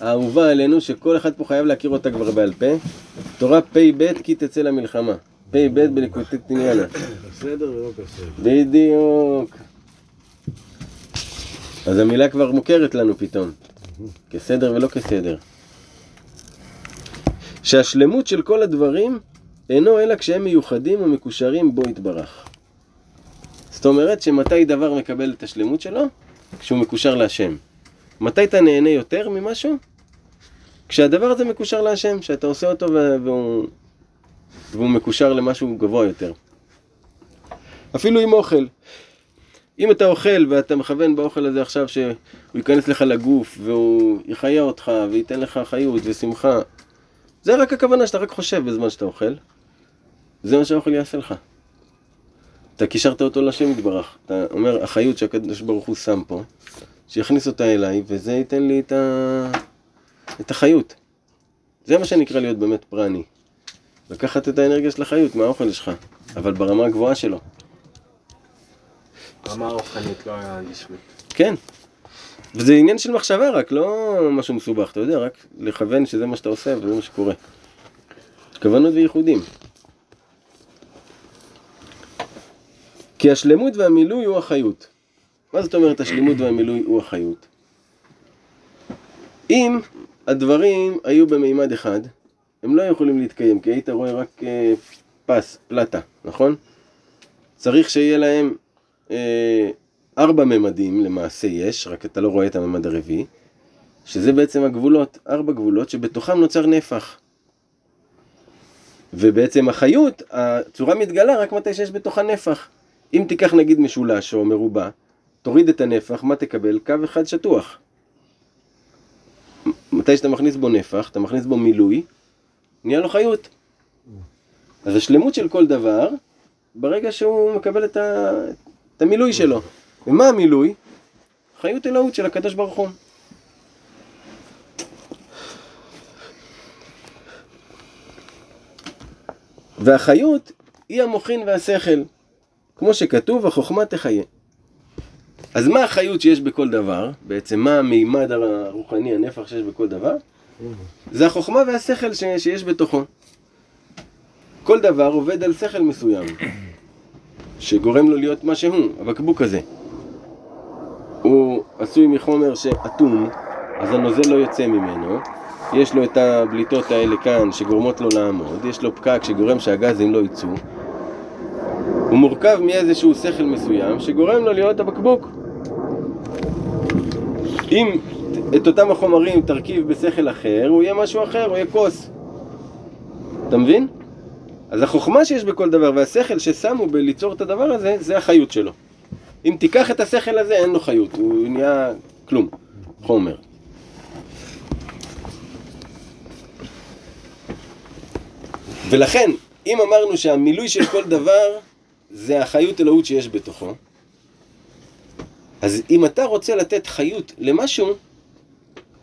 האהובה עלינו, שכל אחד פה חייב להכיר אותה כבר בעל פה, תורה פ"ב כי תצא למלחמה. פ"ב בנקודת עניינה. בסדר ולא בסדר. בדיוק. אז המילה כבר מוכרת לנו פתאום. כסדר ולא כסדר. שהשלמות של כל הדברים אינו אלא כשהם מיוחדים ומקושרים בו יתברך. זאת אומרת שמתי דבר מקבל את השלמות שלו? כשהוא מקושר להשם. מתי אתה נהנה יותר ממשהו? כשהדבר הזה מקושר להשם, שאתה עושה אותו והוא, והוא מקושר למשהו גבוה יותר. אפילו עם אוכל. אם אתה אוכל ואתה מכוון באוכל הזה עכשיו שהוא ייכנס לך לגוף והוא יחיה אותך וייתן לך חיות ושמחה, זה רק הכוונה שאתה רק חושב בזמן שאתה אוכל. זה מה שהאוכל יעשה לך. אתה קישרת אותו לשם יתברך. אתה אומר, החיות שהקדוש ברוך הוא שם פה, שיכניס אותה אליי, וזה ייתן לי את, ה... את החיות. זה מה שנקרא להיות באמת פרני. לקחת את האנרגיה של החיות מהאוכל שלך, אבל ברמה הגבוהה שלו. רמה רוחנית לא היה גשמית. כן. וזה עניין של מחשבה רק, לא משהו מסובך, אתה יודע, רק לכוון שזה מה שאתה עושה וזה מה שקורה. כוונות וייחודים. כי השלמות והמילוי הוא החיות. מה זאת אומרת השלמות והמילוי הוא החיות? אם הדברים היו במימד אחד, הם לא יכולים להתקיים, כי היית רואה רק אה, פס, פלטה, נכון? צריך שיהיה להם אה, ארבע ממדים למעשה יש, רק אתה לא רואה את הממד הרביעי, שזה בעצם הגבולות, ארבע גבולות שבתוכם נוצר נפח. ובעצם החיות, הצורה מתגלה רק מתי שיש בתוכה נפח. אם תיקח נגיד משולש או מרובע, תוריד את הנפח, מה תקבל? קו אחד שטוח. מתי שאתה מכניס בו נפח, אתה מכניס בו מילוי, נהיה לו חיות. אז השלמות של כל דבר, ברגע שהוא מקבל את, ה... את המילוי שלו. ומה המילוי? חיות אלוהות של הקדוש ברוך הוא. והחיות היא המוחין והשכל. כמו שכתוב, החוכמה תחיה. אז מה החיות שיש בכל דבר? בעצם מה המימד הרוחני, הנפח שיש בכל דבר? זה החוכמה והשכל ש- שיש בתוכו. כל דבר עובד על שכל מסוים, שגורם לו להיות מה שהוא, הבקבוק הזה. הוא עשוי מחומר שאטום, אז הנוזל לא יוצא ממנו, יש לו את הבליטות האלה כאן שגורמות לו לעמוד, יש לו פקק שגורם שהגזים לא יצאו, הוא מורכב מאיזשהו שכל מסוים שגורם לו להיות הבקבוק. אם את אותם החומרים תרכיב בשכל אחר, הוא יהיה משהו אחר, הוא יהיה כוס. אתה מבין? אז החוכמה שיש בכל דבר והשכל ששמו בליצור את הדבר הזה, זה החיות שלו. אם תיקח את השכל הזה, אין לו חיות, הוא נהיה כלום, חומר. ולכן, אם אמרנו שהמילוי של כל דבר זה החיות אלוהות שיש בתוכו, אז אם אתה רוצה לתת חיות למשהו,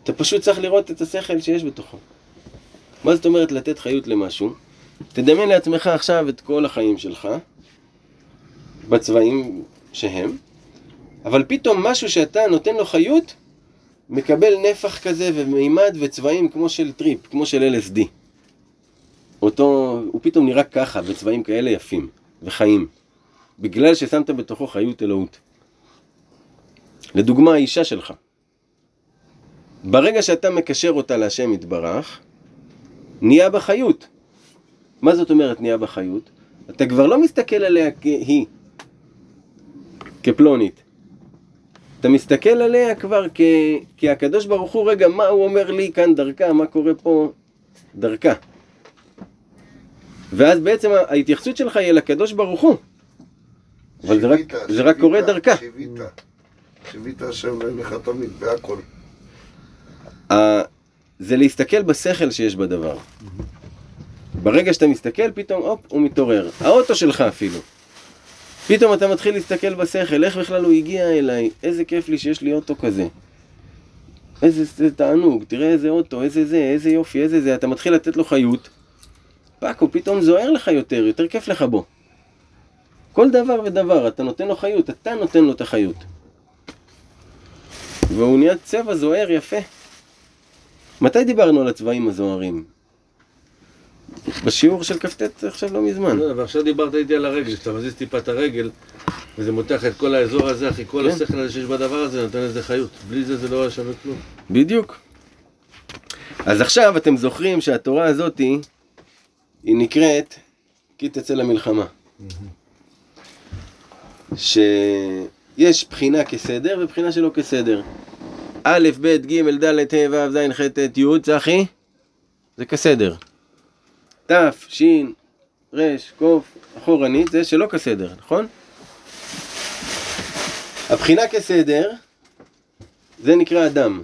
אתה פשוט צריך לראות את השכל שיש בתוכו. מה זאת אומרת לתת חיות למשהו? תדמיין לעצמך עכשיו את כל החיים שלך, בצבעים שהם, אבל פתאום משהו שאתה נותן לו חיות, מקבל נפח כזה ומימד וצבעים כמו של טריפ, כמו של LSD. אותו, הוא פתאום נראה ככה, בצבעים כאלה יפים וחיים. בגלל ששמת בתוכו חיות אלוהות. לדוגמה, האישה שלך. ברגע שאתה מקשר אותה להשם יתברך, נהיה בה חיות. מה זאת אומרת נהיה בה חיות? אתה כבר לא מסתכל עליה כהיא, כפלונית. אתה מסתכל עליה כבר כ... כי הקדוש ברוך הוא, רגע, מה הוא אומר לי כאן דרכה, מה קורה פה דרכה. ואז בעצם ההתייחסות שלך היא אל הקדוש ברוך הוא. אבל זה רק, שיווית, זה רק קורה דרכה. שיווית, שיווית השם לך תמיד, בהכל. זה להסתכל בשכל שיש בדבר. ברגע שאתה מסתכל, פתאום, הופ, הוא מתעורר. האוטו שלך אפילו. פתאום אתה מתחיל להסתכל בשכל, איך בכלל הוא הגיע אליי, איזה כיף לי שיש לי אוטו כזה. איזה זה תענוג, תראה איזה אוטו, איזה זה, איזה יופי, איזה זה, אתה מתחיל לתת לו חיות. פאק, הוא פתאום זוהר לך יותר, יותר כיף לך בו. כל דבר ודבר, אתה נותן לו חיות, אתה נותן לו את החיות. והוא נהיה צבע זוהר יפה. מתי דיברנו על הצבעים הזוהרים? בשיעור של כ"ט עכשיו לא מזמן. לא, ועכשיו דיברת איתי על הרגל, שאתה מזיז טיפה את הרגל, וזה מותח את כל האזור הזה, אחי, כל כן. השכל הזה שיש בדבר הזה, נותן לזה חיות. בלי זה זה לא היה שווה כלום. בדיוק. אז עכשיו אתם זוכרים שהתורה הזאתי היא נקראת כי תצא למלחמה. שיש בחינה כסדר ובחינה שלא כסדר. א', ב', ג', ד', ה', ו', ז', ח', ט', י', צחי, זה כסדר. ת', ש', ר', ק', אחורנית, זה שלא כסדר, נכון? הבחינה כסדר, זה נקרא אדם.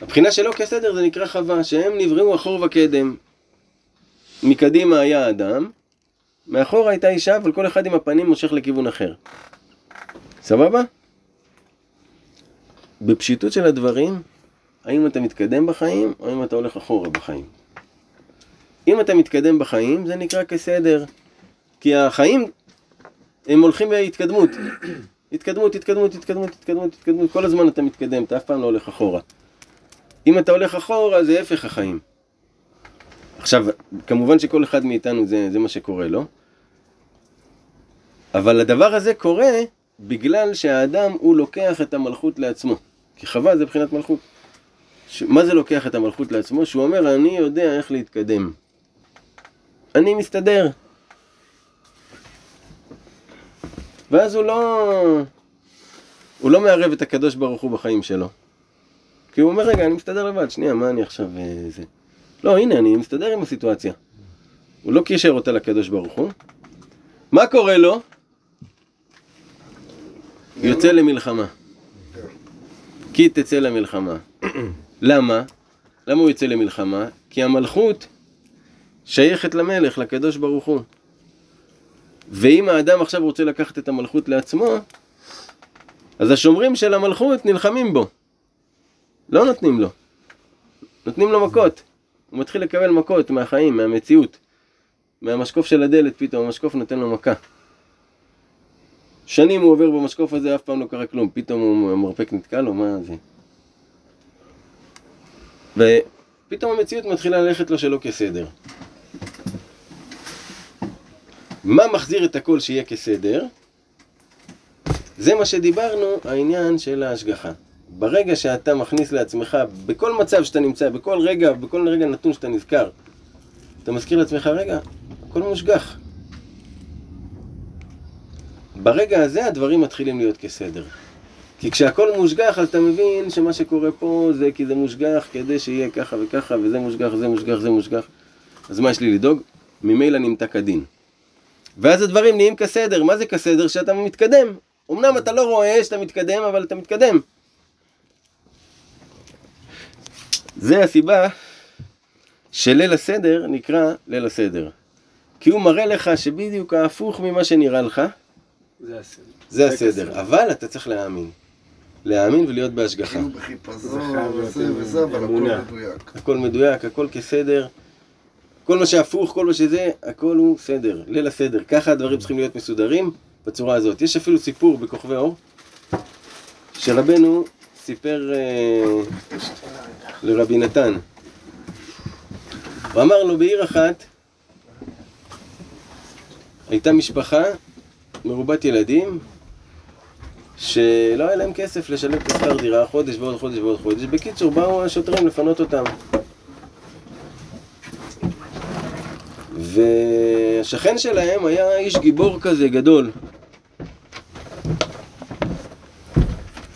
הבחינה שלא כסדר זה נקרא חווה, שהם נבראו אחור וקדם. מקדימה היה אדם, מאחור הייתה אישה, אבל כל אחד עם הפנים מושך לכיוון אחר. סבבה? בפשיטות של הדברים, האם אתה מתקדם בחיים, או אם אתה הולך אחורה בחיים. אם אתה מתקדם בחיים, זה נקרא כסדר. כי החיים, הם הולכים בהתקדמות. התקדמות, התקדמות, התקדמות, התקדמות, התקדמות, כל הזמן אתה מתקדם, אתה אף פעם לא הולך אחורה. אם אתה הולך אחורה, זה הפך החיים. עכשיו, כמובן שכל אחד מאיתנו זה, זה מה שקורה, לא? אבל הדבר הזה קורה בגלל שהאדם הוא לוקח את המלכות לעצמו. כי חווה זה מבחינת מלכות. ש... מה זה לוקח את המלכות לעצמו? שהוא אומר, אני יודע איך להתקדם. אני מסתדר. ואז הוא לא... הוא לא מערב את הקדוש ברוך הוא בחיים שלו. כי הוא אומר, רגע, אני מסתדר לבד, שנייה, מה אני עכשיו... אה, זה... לא, הנה, אני מסתדר עם הסיטואציה. הוא לא קישר אותה לקדוש ברוך הוא. מה קורה לו? יוצא למלחמה. כי תצא למלחמה. למה? למה הוא יוצא למלחמה? כי המלכות שייכת למלך, לקדוש ברוך הוא. ואם האדם עכשיו רוצה לקחת את המלכות לעצמו, אז השומרים של המלכות נלחמים בו. לא נותנים לו. נותנים לו מכות. הוא מתחיל לקבל מכות מהחיים, מהמציאות. מהמשקוף של הדלת פתאום, המשקוף נותן לו מכה. שנים הוא עובר במשקוף הזה, אף פעם לא קרה כלום. פתאום הוא, המרפק נתקע לו, מה זה? ופתאום המציאות מתחילה ללכת לו שלא כסדר. מה מחזיר את הכל שיהיה כסדר? זה מה שדיברנו, העניין של ההשגחה. ברגע שאתה מכניס לעצמך, בכל מצב שאתה נמצא, בכל רגע, בכל רגע נתון שאתה נזכר, אתה מזכיר לעצמך, רגע, הכל מושגח. ברגע הזה הדברים מתחילים להיות כסדר. כי כשהכל מושגח, אז אתה מבין שמה שקורה פה זה כי זה מושגח כדי שיהיה ככה וככה, וזה מושגח, זה מושגח, זה מושגח. אז מה יש לי לדאוג? ממילא נמתק כדין. ואז הדברים נהיים כסדר. מה זה כסדר? שאתה מתקדם. אמנם אתה לא רואה שאתה מתקדם, אבל אתה מתקדם. זה הסיבה שליל הסדר נקרא ליל הסדר. כי הוא מראה לך שבדיוק ההפוך ממה שנראה לך, זה הסדר. זה הסדר. אבל אתה צריך להאמין. להאמין ולהיות בהשגחה. כאילו זה בחיפזון וזה וזה, אבל הכל. מדויק. הכל מדויק, הכל כסדר. כל מה שהפוך, כל מה שזה, הכל הוא סדר, ליל הסדר. ככה הדברים צריכים להיות מסודרים בצורה הזאת. יש אפילו סיפור בכוכבי אור, שרבנו סיפר אה, לרבי נתן. הוא אמר לו בעיר אחת, הייתה משפחה מרובת ילדים, שלא היה להם כסף לשלם את דירה חודש ועוד חודש ועוד חודש. בקיצור, באו השוטרים לפנות אותם. והשכן שלהם היה איש גיבור כזה גדול.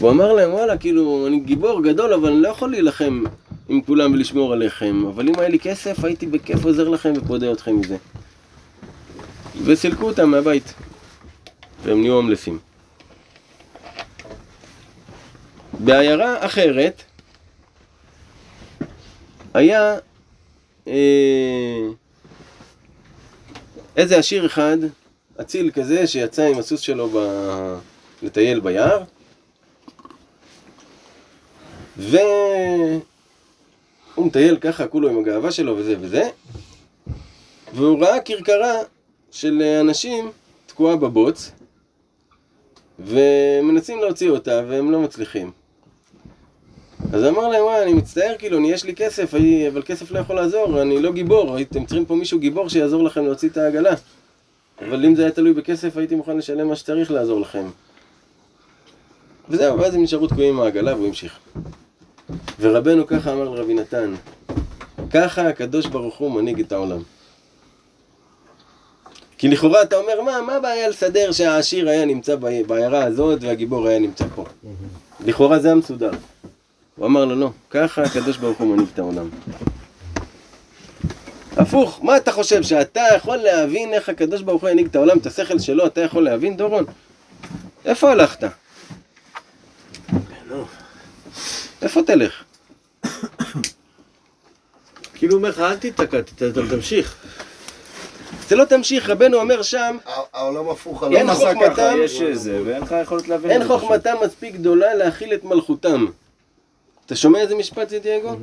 והוא אמר להם, וואלה, כאילו, אני גיבור גדול, אבל אני לא יכול להילחם עם כולם ולשמור עליכם. אבל אם היה לי כסף, הייתי בכיף עוזר לכם ופודה אתכם מזה. וסילקו אותם מהבית. והם נהיו הומלסים. בעיירה אחרת היה אה, איזה עשיר אחד, אציל כזה, שיצא עם הסוס שלו ב... לטייל ביער, והוא מטייל ככה כולו עם הגאווה שלו וזה וזה, והוא ראה כרכרה של אנשים תקועה בבוץ, ומנסים להוציא אותה והם לא מצליחים. אז אמר להם, וואי, אני מצטער, כאילו, אני, יש לי כסף, אני, אבל כסף לא יכול לעזור, אני לא גיבור, הייתם צריכים פה מישהו גיבור שיעזור לכם להוציא את העגלה. אבל אם זה היה תלוי בכסף, הייתי מוכן לשלם מה שצריך לעזור לכם. וזהו, ואז הם נשארו תקועים עם העגלה והוא המשיך. ורבנו ככה אמר לרבי נתן, ככה הקדוש ברוך הוא מנהיג את העולם. כי לכאורה אתה אומר, מה, מה הבעיה לסדר שהעשיר היה נמצא בעיירה הזאת והגיבור היה נמצא פה? לכאורה זה המסודר. הוא אמר לו, לא, ככה הקדוש ברוך הוא מנהיג את העולם. הפוך, מה אתה חושב, שאתה יכול להבין איך הקדוש ברוך הוא ינהיג את העולם, את השכל שלו, אתה יכול להבין, דורון? איפה הלכת? איפה תלך? כאילו הוא אומר לך, אל תיתקע, תמשיך. זה לא תמשיך, רבנו אומר שם, העולם הפוך אין חוכמתם- ככה, יש איזה, ואין לך יכולת להבין אין. חוכמתם מספיק גדולה להכיל את מלכותם. אתה שומע איזה משפט זה דייגו?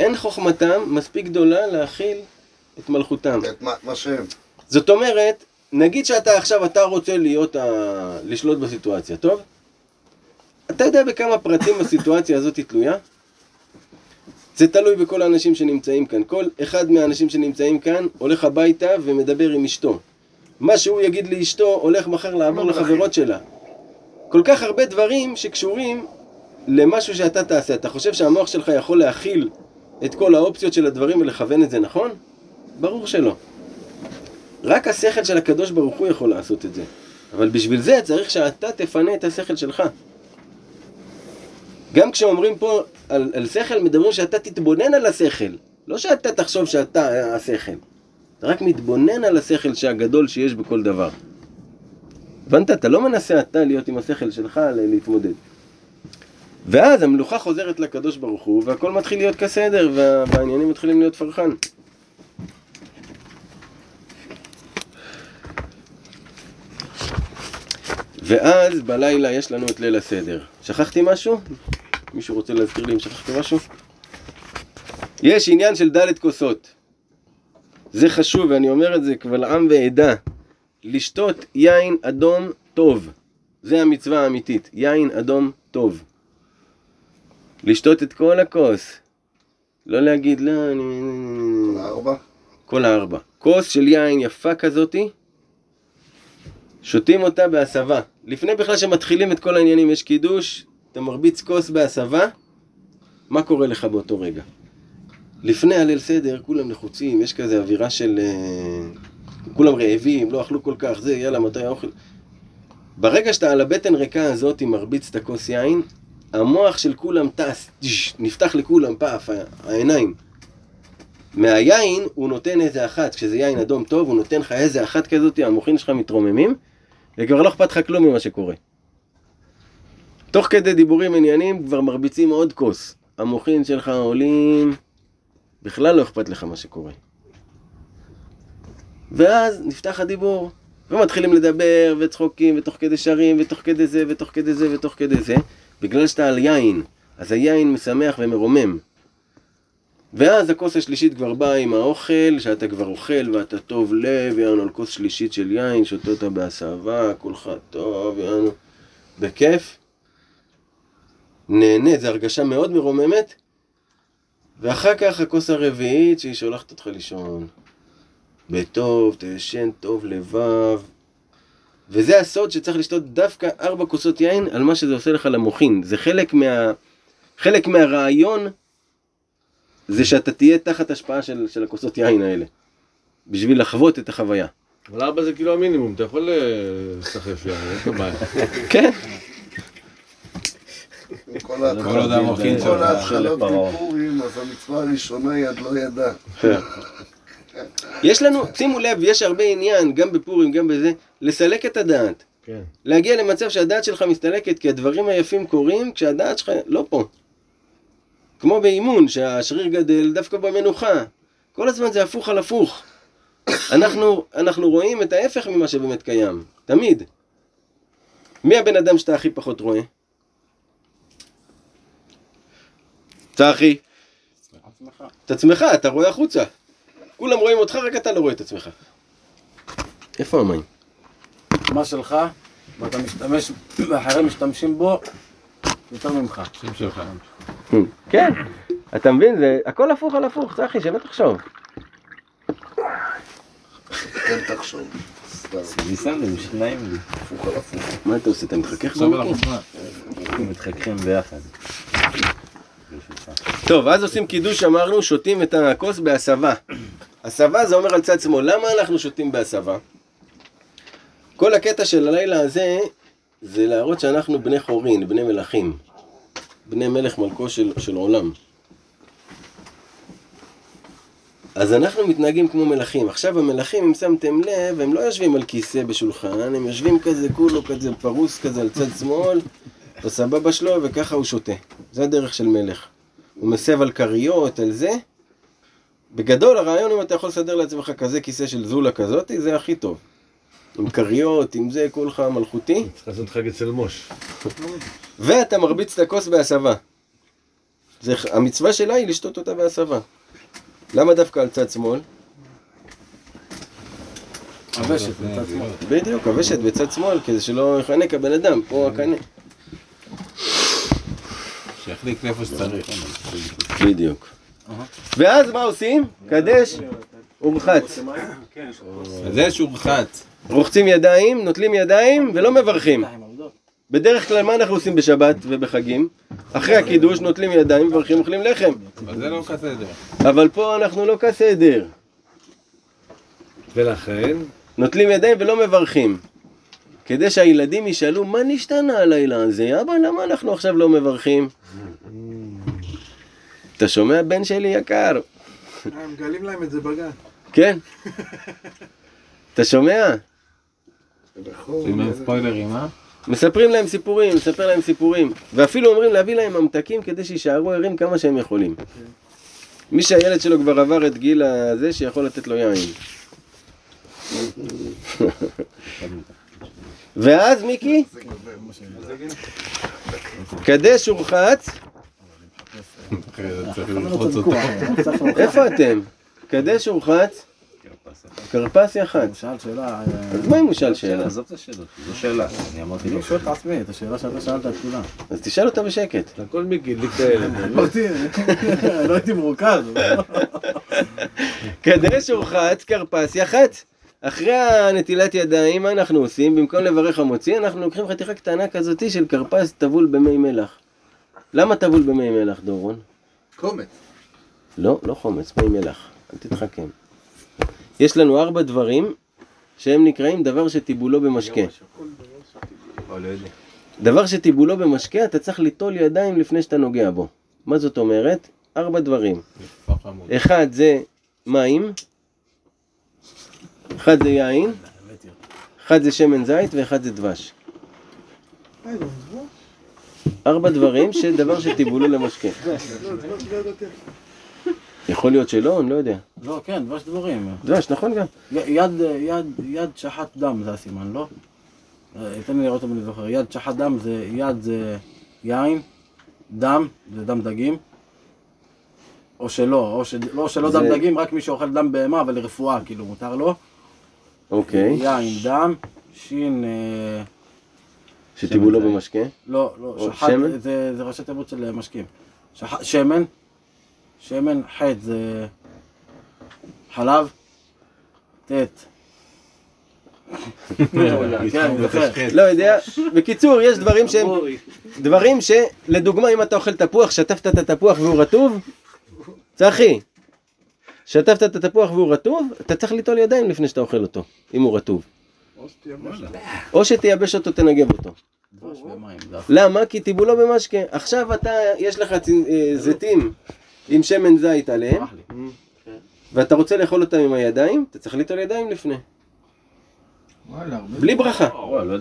אין חוכמתם מספיק גדולה להכיל את מלכותם. את מה- מה שהם. זאת אומרת, נגיד שאתה עכשיו, אתה רוצה להיות, ה... לשלוט בסיטואציה, טוב? אתה יודע בכמה פרטים הסיטואציה הזאת תלויה? זה תלוי בכל האנשים שנמצאים כאן. כל אחד מהאנשים שנמצאים כאן הולך הביתה ומדבר עם אשתו. מה שהוא יגיד לאשתו הולך מחר לעבור לחברות שלה. כל כך הרבה דברים שקשורים למשהו שאתה תעשה. אתה חושב שהמוח שלך יכול להכיל את כל האופציות של הדברים ולכוון את זה נכון? ברור שלא. רק השכל של הקדוש ברוך הוא יכול לעשות את זה. אבל בשביל זה צריך שאתה תפנה את השכל שלך. גם כשאומרים פה על, על שכל, מדברים שאתה תתבונן על השכל. לא שאתה תחשוב שאתה השכל. אתה רק מתבונן על השכל שהגדול שיש בכל דבר. הבנת? אתה לא מנסה אתה להיות עם השכל שלך להתמודד. ואז המלוכה חוזרת לקדוש ברוך הוא, והכל מתחיל להיות כסדר, וה- והעניינים מתחילים להיות פרחן. ואז בלילה יש לנו את ליל הסדר. שכחתי משהו? מישהו רוצה להזכיר לי אם שכחתי משהו? יש עניין של דלת כוסות. זה חשוב, ואני אומר את זה קבל עם ועדה. לשתות יין אדום טוב. זה המצווה האמיתית. יין אדום טוב. לשתות את כל הכוס. לא להגיד, לא, אני... ארבע? כל הארבע. כוס של יין יפה כזאתי, שותים אותה בהסבה. לפני בכלל שמתחילים את כל העניינים, יש קידוש, אתה מרביץ כוס בהסבה, מה קורה לך באותו רגע? לפני הליל סדר, כולם לחוצים, יש כזה אווירה של... אה, כולם רעבים, לא אכלו כל כך, זה, יאללה, מתי האוכל? ברגע שאתה על הבטן ריקה הזאת, מרביץ את הכוס יין, המוח של כולם טס, תש, נפתח לכולם, פאף, העיניים. מהיין הוא נותן איזה אחת, כשזה יין אדום טוב, הוא נותן לך איזה אחת כזאת, המוחין שלך מתרוממים, וכבר לא אכפת לך כלום ממה שקורה. תוך כדי דיבורים עניינים, כבר מרביצים עוד כוס. המוחין שלך עולים, בכלל לא אכפת לך מה שקורה. ואז נפתח הדיבור, ומתחילים לדבר, וצחוקים, ותוך כדי שרים, ותוך כדי זה, ותוך כדי זה, ותוך כדי זה, בגלל שאתה על יין, אז היין משמח ומרומם. ואז הכוס השלישית כבר באה עם האוכל, שאתה כבר אוכל ואתה טוב לב, יענו על כוס שלישית של יין, שותה אותה בהסבה, כולך טוב, יענו, בכיף. נהנה, זו הרגשה מאוד מרוממת. ואחר כך הכוס הרביעית שהיא שולחת אותך לישון. בטוב, תישן טוב לבב. וזה הסוד שצריך לשתות דווקא ארבע כוסות יין על מה שזה עושה לך למוחין. זה חלק מה... חלק מהרעיון זה שאתה תהיה תחת השפעה של, של הכוסות יין האלה. בשביל לחוות את החוויה. אבל ארבע זה כאילו המינימום, אתה יכול אה, לסחף יין, אין לך בעיה. כן? כל כל עוד המוחין כל שלך ההתחלות לפרעה. בפורים, אז המצווה הראשונה היא עד לא ידע. יש לנו, שימו לב, יש הרבה עניין, גם בפורים, גם בזה, לסלק את הדעת. כן. להגיע למצב שהדעת שלך מסתלקת, כי הדברים היפים קורים כשהדעת שלך לא פה. כמו באימון, שהשריר גדל דווקא במנוחה. כל הזמן זה הפוך על הפוך. אנחנו, אנחנו רואים את ההפך ממה שבאמת קיים, תמיד. מי הבן אדם שאתה הכי פחות רואה? צחי. את עצמך, אתה רואה החוצה. כולם רואים אותך, רק אתה לא רואה את עצמך. איפה המים? מה שלך, ואתה משתמש, ואחרים משתמשים בו יותר ממך. כן, אתה מבין? זה הכל הפוך על הפוך, צחי, שבט תחשוב. כן תחשוב. סתם, ניסן, זה פשוט נעים לי. הפוך על הפוך. מה אתה עושה? אתה מתחכך במקום? אנחנו מתחככים ביחד. טוב, אז עושים קידוש, אמרנו, שותים את הכוס בהסבה. הסבה זה אומר על צד שמאל. למה אנחנו שותים בהסבה? כל הקטע של הלילה הזה, זה להראות שאנחנו בני חורין, בני מלכים. בני מלך מלכו של, של עולם. אז אנחנו מתנהגים כמו מלכים. עכשיו המלכים, אם שמתם לב, הם לא יושבים על כיסא בשולחן, הם יושבים כזה כולו כזה פרוס כזה על צד שמאל, בסבבה שלו, וככה הוא שותה. זה הדרך של מלך. הוא מסב על כריות, על זה. בגדול הרעיון אם אתה יכול לסדר לעצמך כזה כיסא של זולה כזאת, זה הכי טוב. עם כריות, עם זה, כולך מלכותי. צריך לעשות חג אצל מוש. ואתה מרביץ את הכוס בהסבה. זה, המצווה שלה היא לשתות אותה בהסבה. למה דווקא על צד שמאל? הוושת, בצד שמאל. בדיוק, הוושת בצד שמאל, כדי שלא יחנק הבן אדם, פה הקנה. שיחליק לאיפה שצריך. בדיוק. ואז מה עושים? קדש ורחץ. זה שורחץ. רוחצים ידיים, נוטלים ידיים ולא מברכים. בדרך כלל מה אנחנו עושים בשבת ובחגים? אחרי הקידוש נוטלים ידיים, מברכים, אוכלים לחם. אבל זה לא כסדר. אבל פה אנחנו לא כסדר. ולכן, נוטלים ידיים ולא מברכים. כדי שהילדים ישאלו, מה נשתנה הלילה הזה? אבא, למה אנחנו עכשיו לא מברכים? אתה שומע, בן שלי יקר? הם מגלים להם את זה בגן. כן? אתה שומע? ספוילרים, אה? מספרים להם סיפורים, מספר להם סיפורים. ואפילו אומרים להביא להם ממתקים כדי שיישארו ערים כמה שהם יכולים. מי שהילד שלו כבר עבר את גיל הזה, שיכול לתת לו יין. ואז מיקי? קדש ורחץ. איפה אתם? קדש ורחץ, כרפס יח"צ. הוא שאל שאלה, אה, אז מה אם הוא שאל שאלה? עזוב את השאלות, זו שאלה. אני אמרתי לו. אני שואל את עצמי, את השאלה שאתה שאלת את כולם. אז תשאל אותה בשקט. הכל הדליק את הילד. אותי, לא הייתי מרוכז. קדש ורחץ, כרפס יח"צ. אחרי הנטילת ידיים, מה אנחנו עושים? במקום לברך המוציא, אנחנו לוקחים חתיכה קטנה כזאתי של כרפס טבול במי מלח. למה טבול במי מלח, דורון? קומץ. לא, לא חומץ, מי מלח. אל תתחכם. יש לנו ארבע דברים שהם נקראים דבר שטיבולו במשקה. דבר שטיבולו במשקה, אתה צריך ליטול ידיים לפני שאתה נוגע בו. מה זאת אומרת? ארבע דברים. אחד זה מים, אחד זה יין, אחד זה שמן זית ואחד זה דבש. ארבע דברים שדבר שטיבולו למשקה. יכול להיות שלא, אני לא יודע. לא, כן, דבש דבורים. דבש, נכון גם. יד, יד, יד שחט דם זה הסימן, לא? תן לי לראות אם אני זוכר. יד שחט דם זה, יד זה יין, דם זה דם דגים. או שלא, או, ש... לא שלא זה- דם דגים, רק מי שאוכל דם בהמה, אבל לרפואה, כאילו, מותר לו. אוקיי. יין, דם, שין, אה, שטיבולו במשקה. לא, לא, שחט, שמן? זה, זה ראשי תיבות של אה, משקים. שח... שמן, שמן, חטא זה חלב, ט' כן. לא יודע. בקיצור, יש דברים שהם... דברים שלדוגמה, אם אתה אוכל תפוח, שטפת את התפוח והוא רטוב, צחי, שטפת את התפוח והוא רטוב, אתה צריך ליטול ידיים לפני שאתה אוכל אותו, אם הוא רטוב. או שתייבש אותו, תנגב אותו. למה? כי טיבולו במשקה. עכשיו אתה, יש לך אה, זיתים עם שמן זית עליהם, לי. ואתה רוצה לאכול אותם עם הידיים, אתה צריך ליטול ידיים לפני. בלי ברכה. וואי, לא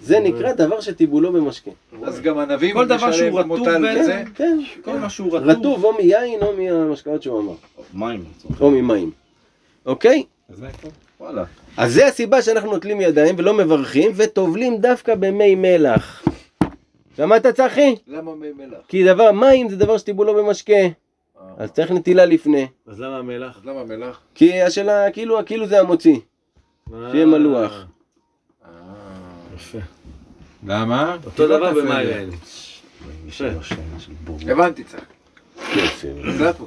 זה. נקרא דבר שטיבולו במשקה. אז גם הנביא כל דבר שהוא רטוב בעצם. וזה. כן, כל מה שהוא רטוב או מיין או מהמשקאות שהוא אמר, מים. או ממים. אוקיי? אז מה איפה? וואלה. אז זה הסיבה שאנחנו נוטלים ידיים ולא מברכים וטובלים דווקא במי מלח. שמעת צחי? למה מי מלח? כי דבר, מים זה דבר שטיבולו במשקה. אז צריך נטילה לפני. אז למה המלח? אז למה מלח? כי השאלה, כאילו, כאילו זה המוציא. שיהיה מלוח. יפה. למה? אותו דבר במים. הבנתי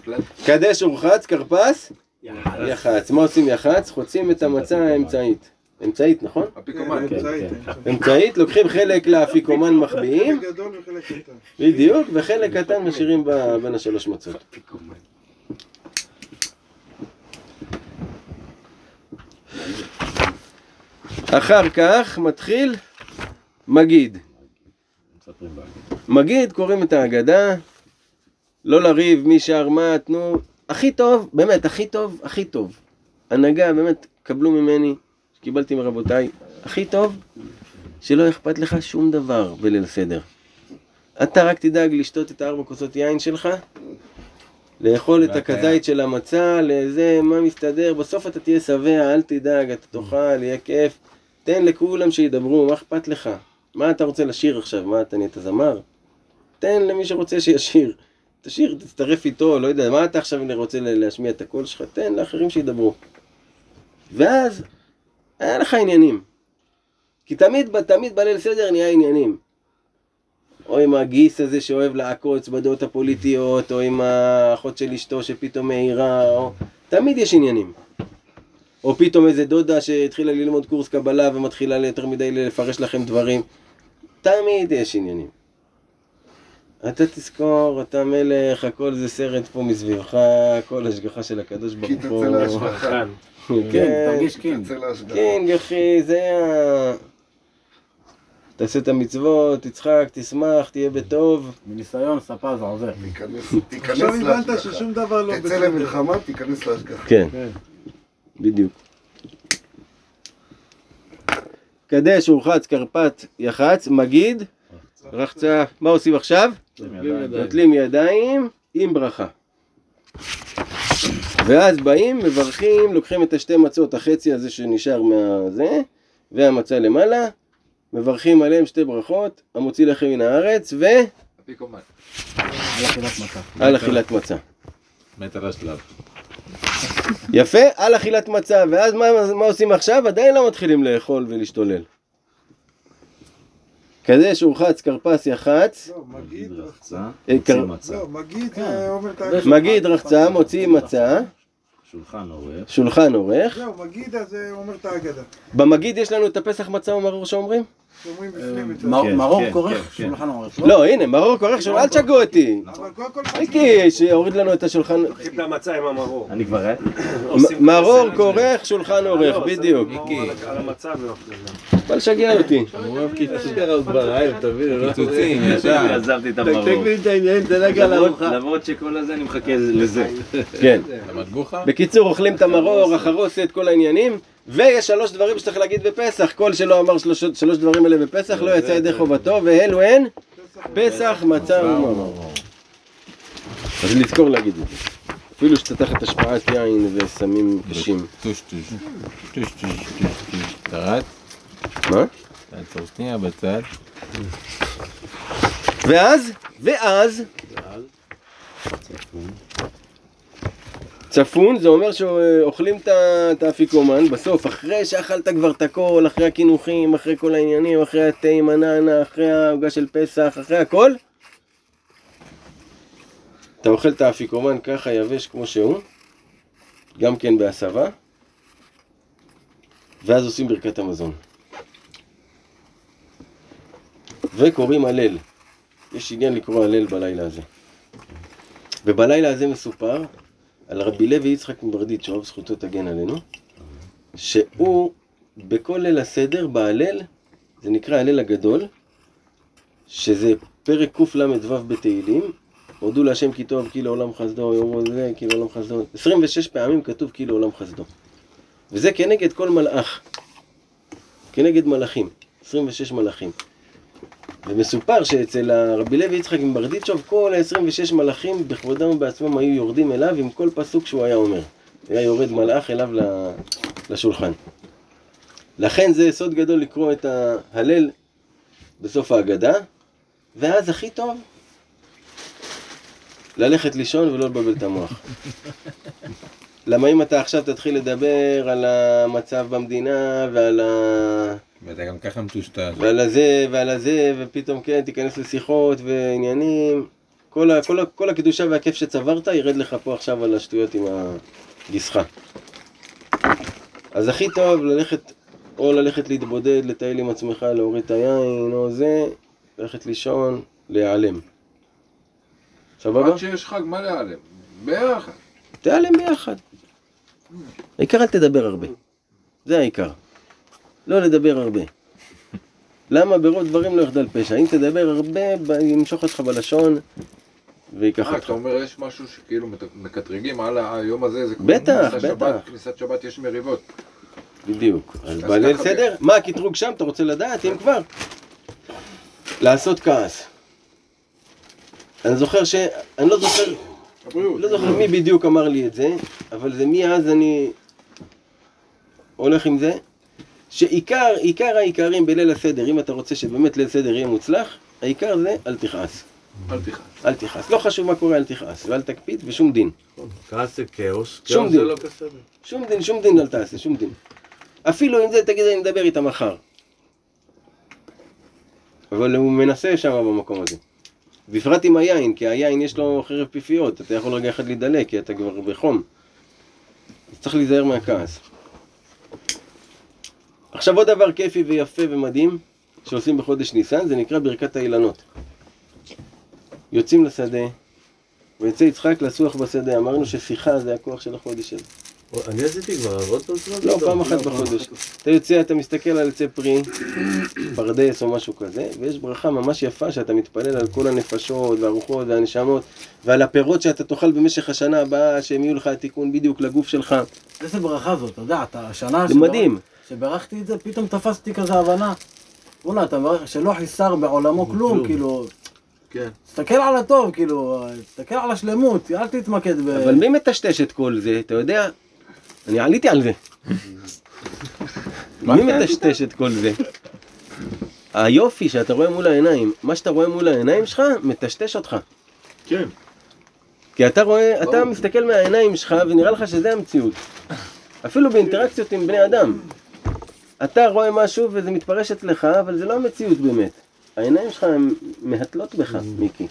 קלט. קדש ורחץ, כרפס, יחץ. מה עושים יחץ? חוצים את המצה האמצעית. אמצעית, נכון? אפיקומן. כן, אמצעית, כן. אמצעית. לוקחים חלק לאפיקומן מחביאים. בדיוק, וחלק קטן משאירים בין השלוש מצות. אחר כך מתחיל מגיד. מגיד, קוראים את ההגדה, לא לריב מי שר מה, תנו, הכי טוב, באמת, הכי טוב, הכי טוב. הנהגה, באמת, קבלו ממני, שקיבלתי מרבותיי, הכי טוב, שלא אכפת לך שום דבר בליל סדר. אתה רק תדאג לשתות את הארבע כוסות יין שלך, לאכול את הכזית של המצה, לזה, מה מסתדר, בסוף אתה תהיה שבע, אל תדאג, אתה תאכל, יהיה כיף. תן לכולם שידברו, מה אכפת לך? מה אתה רוצה לשיר עכשיו? מה, אתה נהיית זמר? תן למי שרוצה שישיר. תשיר, תצטרף איתו, לא יודע, מה אתה עכשיו רוצה להשמיע את הקול שלך? תן לאחרים שידברו. ואז, היה לך עניינים. כי תמיד, תמיד בליל סדר נהיה עניינים. או עם הגיס הזה שאוהב לעקוץ בדעות הפוליטיות, או עם האחות של אשתו שפתאום מעירה, או... תמיד יש עניינים. או פתאום איזה דודה שהתחילה ללמוד קורס קבלה ומתחילה יותר מדי לפרש לכם דברים. תמיד יש עניינים. אתה תזכור, אתה מלך, הכל זה סרט פה מסביבך, הכל השגחה של הקדוש כי ברוך תצא הוא. להשגחה. כן, תרגיש. תצא להשגחה. קינג אחי, זה ה... תעשה את המצוות, תצחק, תשמח, תהיה בטוב. מניסיון, ספה זה עוזר. תיכנס תיכנס עכשיו הבנת להשגחה. ששום דבר לא תצא למלחמה, תיכנס להשגחה. כן, בדיוק. קדש, ורחץ, כרפת, יחץ, מגיד, רחצה. מה עושים עכשיו? נוטלים ידיים עם ברכה. ואז באים, מברכים, לוקחים את השתי מצות, החצי הזה שנשאר מהזה, והמצה למעלה, מברכים עליהם שתי ברכות, המוציא לחם מן הארץ, אפיקומן. על אכילת מצה. אכילת מצה. מת על השלב. יפה, על אכילת מצה, ואז מה, מה עושים עכשיו? עדיין לא מתחילים לאכול ולהשתולל. קדש, ורחץ, כרפס, יחץ, לא, מגיד, רחצה, מוציא קר- מצה, לא, מגיד רחצה, מוציא מצה, שולחן עורך, שולחן עורך. זהו, מגיד אז אומר את ההגדה. במגיד יש לנו את הפסח מצה ומרור שאומרים? מרור כורך. שולחן עורך. לא, הנה, מרור כורך שולחן, אל תשגעו אותי. אבל קודם כל... מיקי, שיוריד לנו את השולחן. את המצה עם המרור. אני כבר... מרור כורך, שולחן עורך, בדיוק. על ואוכלים. בא לשגע אותי. הוא אוהב לא? קיצוצים, ישר. עזבתי את תקתק המרור. לי את העניין, תנגע למרות- לארוחה. למרות שכל הזה אני מחכה לזה. כן. בקיצור, אוכלים את המרור, החרוסת, כל העניינים. ויש שלוש דברים שצריך להגיד בפסח. כל שלא אמר שלוש, שלוש דברים האלה בפסח לא יצא ידי חובתו, ואלו הן פסח, מצה ומרור. אז לזכור להגיד את זה. אפילו שאתה תחת השפעת יין וסמים קשים. טוש טוש. טוש טוש טוש טוש. תרד. מה? תעצור שנייה בצד. ואז, ואז, צפון זה אומר שאוכלים את האפיקומן בסוף, אחרי שאכלת כבר את הכל, אחרי הקינוחים, אחרי כל העניינים, אחרי התה עם הננה, אחרי העוגה של פסח, אחרי הכל. אתה אוכל את האפיקומן ככה יבש כמו שהוא, גם כן בהסבה, ואז עושים ברכת המזון. וקוראים הלל. יש עניין לקרוא הלל בלילה הזה. ובלילה הזה מסופר על רבי לוי יצחק מברדיצ'וב, זכותו תגן עלינו, שהוא בכל ליל הסדר בהלל, זה נקרא הלל הגדול, שזה פרק קל"ו בתהילים, הודו להשם כי טוב כי לעולם חסדו, יאמרו זה כי לעולם חסדו, 26 פעמים כתוב כי לעולם חסדו. וזה כנגד כל מלאך, כנגד מלאכים, 26 מלאכים. ומסופר שאצל הרבי לוי יצחק מברדיצ'וב כל ה-26 מלאכים בכבודם ובעצמם היו יורדים אליו עם כל פסוק שהוא היה אומר. היה יורד מלאך אליו לשולחן. לכן זה סוד גדול לקרוא את ההלל בסוף ההגדה, ואז הכי טוב ללכת לישון ולא לבלבל את המוח. למה אם אתה עכשיו תתחיל לדבר על המצב במדינה ועל ה... ואתה גם ככה מטושטש. ועל הזה ועל הזה, ופתאום כן, תיכנס לשיחות ועניינים. כל, ה, כל, ה, כל הקדושה והכיף שצברת ירד לך פה עכשיו על השטויות עם הגיסחה. אז הכי טוב ללכת, או ללכת להתבודד, לטייל עם עצמך, להוריד את היין, או זה, ללכת לישון, להיעלם. סבבה? עד שיש חג, מה להיעלם? ביחד. תיעלם ביחד. העיקר אל תדבר הרבה. זה העיקר. לא לדבר הרבה. למה ברוב דברים לא יחדל פשע? אם תדבר הרבה, ימשוך אותך בלשון ויקח אה, אותך. אתה אומר יש משהו שכאילו מקטרגים על היום הזה, זה כמו בטח, בטח. כניסת שבת יש מריבות. בדיוק. אז בליל סדר, מה הקטרוג שם? אתה רוצה לדעת? אם כבר. לעשות כעס. אני זוכר ש... אני לא זוכר... הבריאות. לא זוכר מי בדיוק אמר לי את זה, אבל זה מאז אני הולך עם זה, שעיקר, עיקר העיקרים בליל הסדר, אם אתה רוצה שבאמת ליל סדר יהיה מוצלח, העיקר זה אל תכעס. אל תכעס. אל תכעס. לא חשוב מה קורה, אל תכעס. ואל תקפיד ושום דין. כעס זה כאוס, שום כאוס זה דין. לא בסדר. שום דין, שום דין אל תעשה, שום דין. אפילו אם זה תגיד אני מדבר איתה מחר. אבל הוא מנסה שם במקום הזה. בפרט עם היין, כי היין יש לו חרב פיפיות, אתה יכול רגע אחד להידלק, כי אתה כבר בחום. אז צריך להיזהר מהכעס. עכשיו עוד דבר כיפי ויפה ומדהים שעושים בחודש ניסן, זה נקרא ברכת האילנות. יוצאים לשדה, ויצא יצחק לסוח בשדה, אמרנו ששיחה זה הכוח של החודש הזה. אני עשיתי כבר, עוד פעם זמן? לא, פעם אחת בחודש. אתה יוצא, אתה מסתכל על עצי פרי, פרדס או משהו כזה, ויש ברכה ממש יפה שאתה מתפלל על כל הנפשות והרוחות והנשמות, ועל הפירות שאתה תאכל במשך השנה הבאה, שהם יהיו לך התיקון בדיוק לגוף שלך. איזה ברכה זאת, אתה יודע, אתה, השנה זה מדהים. שברכתי את זה, פתאום תפסתי כזה הבנה. בוא'נה, אתה מברך שלא חיסר בעולמו כלום, כלום. כאילו, כן. תסתכל על הטוב, כאילו, תסתכל על השלמות, אל תתמקד ב... אבל מי מטשטש את כל זה? אתה יודע? אני עליתי על זה. מי מטשטש את כל זה? היופי שאתה רואה מול העיניים, מה שאתה רואה מול העיניים שלך, מטשטש אותך. כן. כי אתה רואה, אתה מסתכל מהעיניים שלך ונראה לך שזה המציאות. אפילו באינטראקציות עם בני אדם. אתה רואה משהו וזה מתפרש אצלך, אבל זה לא המציאות באמת. העיניים שלך הן מהתלות בך, מיקי.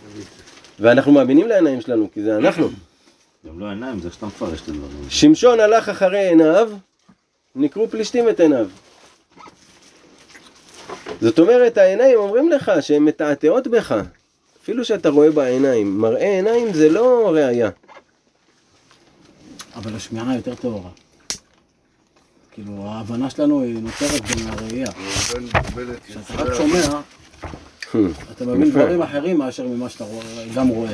ואנחנו מאמינים לעיניים שלנו, כי זה אנחנו. גם לא עיניים, זה איך שאתה מפרש את הדברים. שמשון הלך אחרי עיניו, נקרו פלישתים את עיניו. זאת אומרת, העיניים אומרים לך שהן מתעתעות בך. אפילו שאתה רואה בעיניים. מראה עיניים זה לא ראייה. אבל השמיעה יותר טהורה. כאילו, ההבנה שלנו היא נוצרת מהראייה. מבלבלת כשאתה רק שומע, אתה מבין. דברים אחרים מאשר ממה שאתה גם רואה.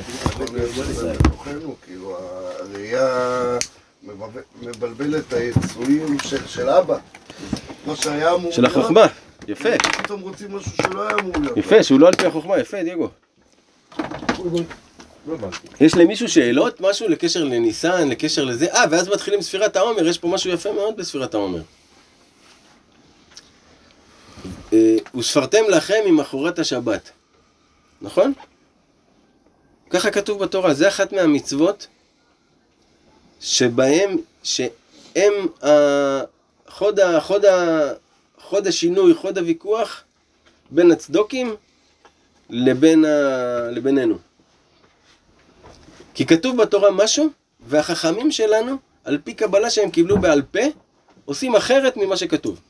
בתוכנו, כאילו הראייה מבלבלת את היצורים של- של אבא. מה שהיה אמור של להיות, החוכמה. יפה. פתאום רוצים משהו שלא היה אמור להיות. יפה, שהוא לא על פי החוכמה. יפה, דייגו. יש למישהו שאלות? משהו לקשר לניסן, לקשר לזה? אה, ואז מתחילים ספירת העומר. יש פה משהו יפה מאוד בספירת העומר. אה, וספרתם לכם ממחרת השבת. נכון? ככה כתוב בתורה. זה אחת מהמצוות שבהם, שהם חוד, ה- חוד השינוי, חוד הוויכוח בין הצדוקים לבין ה... לבינינו. כי כתוב בתורה משהו, והחכמים שלנו, על פי קבלה שהם קיבלו בעל פה, עושים אחרת ממה שכתוב.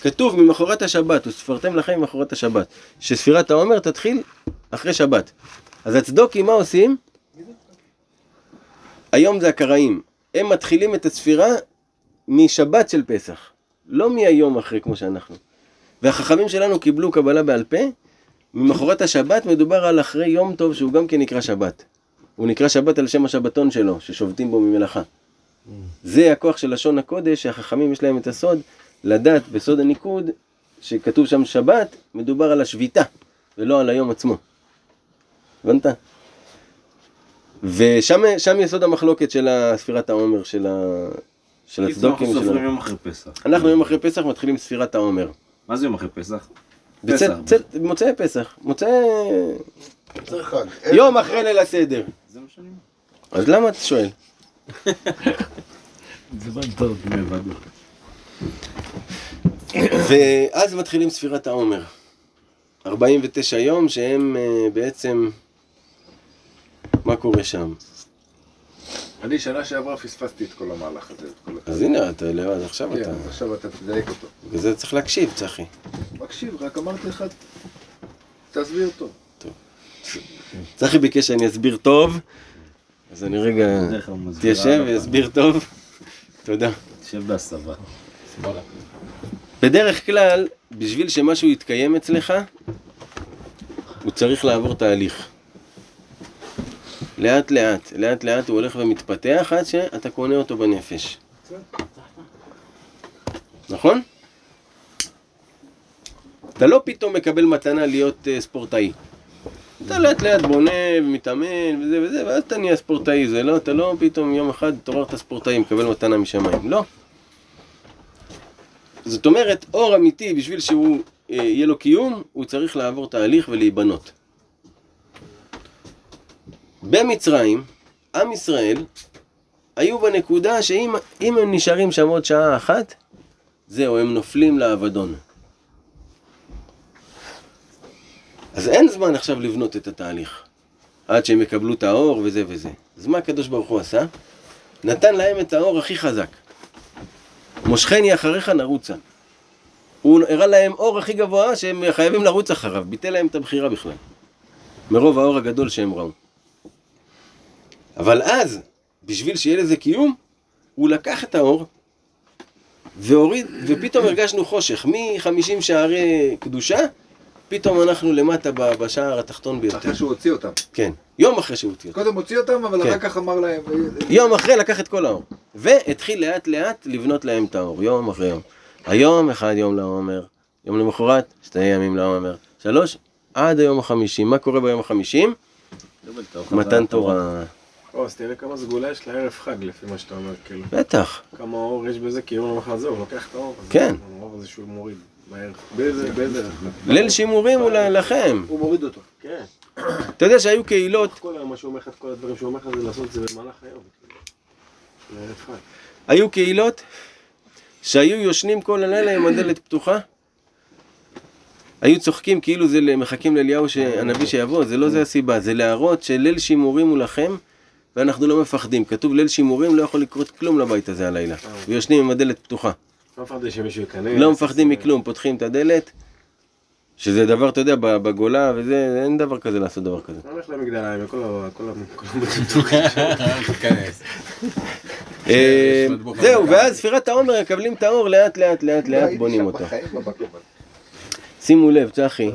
כתוב ממחרת השבת, וספרתם לכם ממחרת השבת, שספירת העומר תתחיל אחרי שבת. אז הצדוקים מה עושים? היום זה הקראים, הם מתחילים את הספירה משבת של פסח, לא מהיום אחרי כמו שאנחנו. והחכמים שלנו קיבלו קבלה בעל פה, ממחרת השבת מדובר על אחרי יום טוב שהוא גם כן נקרא שבת. הוא נקרא שבת על שם השבתון שלו, ששובתים בו ממלאכה. זה הכוח של לשון הקודש, שהחכמים יש להם את הסוד, לדעת בסוד הניקוד, שכתוב שם שבת, מדובר על השביתה, ולא על היום עצמו. הבנת? ושם שם יסוד המחלוקת של ספירת העומר, של, ה... של קיצור, אנחנו הצדוקים סופרים שלנו. יום אחרי פסח. אנחנו יום אחרי פסח מתחילים ספירת העומר. מה זה יום אחרי פסח? פסח. מוצאי פסח, מוצאי... יום אחרי ליל הסדר. זה מה שאני אומר. אז למה אתה שואל? זה טוב. לבדו. ואז מתחילים ספירת העומר. 49 יום שהם אה, בעצם... מה קורה שם? אני שנה שעברה פספסתי את כל המהלך הזה. כל אז הנה, אתה, לא, אז עכשיו כן, אתה... אז עכשיו אתה תדייק אותו. בגלל זה צריך להקשיב, צחי. מקשיב, רק אמרתי לך, תסביר טוב. צחי ביקש שאני אסביר טוב, אז אני רגע הלאה. ואסביר טוב. תודה. תשב בהסבה. בדרך כלל, בשביל שמשהו יתקיים אצלך, הוא צריך לעבור תהליך. לאט לאט, לאט לאט הוא הולך ומתפתח עד שאתה קונה אותו בנפש. נכון? אתה לא פתאום מקבל מתנה להיות uh, ספורטאי. אתה לאט לאט בונה ומתאמן וזה וזה, ואז אתה נהיה ספורטאי. זה לא, אתה לא פתאום יום אחד התעוררת ספורטאי, מקבל מתנה משמיים. לא. זאת אומרת, אור אמיתי, בשביל שהוא אה, יהיה לו קיום, הוא צריך לעבור תהליך ולהיבנות. במצרים, עם ישראל, היו בנקודה שאם אם הם נשארים שם עוד שעה אחת, זהו, הם נופלים לאבדון. אז אין זמן עכשיו לבנות את התהליך, עד שהם יקבלו את האור וזה וזה. אז מה הקדוש ברוך הוא עשה? נתן להם את האור הכי חזק. מושכני אחריך נרוצה. הוא הראה להם אור הכי גבוה שהם חייבים לרוץ אחריו, ביטל להם את הבחירה בכלל. מרוב האור הגדול שהם ראו. אבל אז, בשביל שיהיה לזה קיום, הוא לקח את האור והוריד, ופתאום הרגשנו חושך. מ-50 שערי קדושה, פתאום אנחנו למטה בשער התחתון ביותר. אחרי שהוא הוציא אותם. כן, יום אחרי שהוא הוציא אותם. קודם הוציא אותם, אבל כן. אחר כך אמר להם... יום אחרי לקח את כל האור. והתחיל לאט לאט לבנות להם את האור, יום אחרי יום. היום אחד יום לעומר, יום למחרת, שתי ימים לעומר. שלוש, עד היום החמישים. מה קורה ביום החמישים? מתן תורה. או, אז תראה כמה סגולה יש לערב חג, לפי מה שאתה אומר, כאילו. בטח. כמה אור יש בזה, כי יום למחרת זהו, הוא לוקח את האור. כן. האור הזה שהוא מוריד. ליל שימורים הוא לכם. הוא מוריד אותו. כן. אתה יודע שהיו קהילות, כל היום, מה שהוא אומר לך, את כל הדברים שהוא אומר לך, זה לעשות את זה במהלך היום. היו קהילות שהיו יושנים כל הלילה עם הדלת פתוחה. היו צוחקים כאילו זה מחכים לאליהו הנביא שיבוא, זה לא זה הסיבה, זה להראות שליל שימורים הוא לכם ואנחנו לא מפחדים. כתוב ליל שימורים לא יכול לקרות כלום לבית הזה הלילה. ויושנים עם הדלת פתוחה. לא מפחדים שמישהו ייכנס. לא מפחדים מכלום, פותחים את הדלת, שזה דבר, אתה יודע, ב- בגולה וזה, אין דבר כזה לעשות דבר כזה. אני הולך למגדליים, וכל ה... כל ה... כל הבתים תיכנס. אה, זהו. ואז ספירת העומר מקבלים את האור לאט לאט לאט לאט בונים שם אותו. לא. שימו לב, צחי.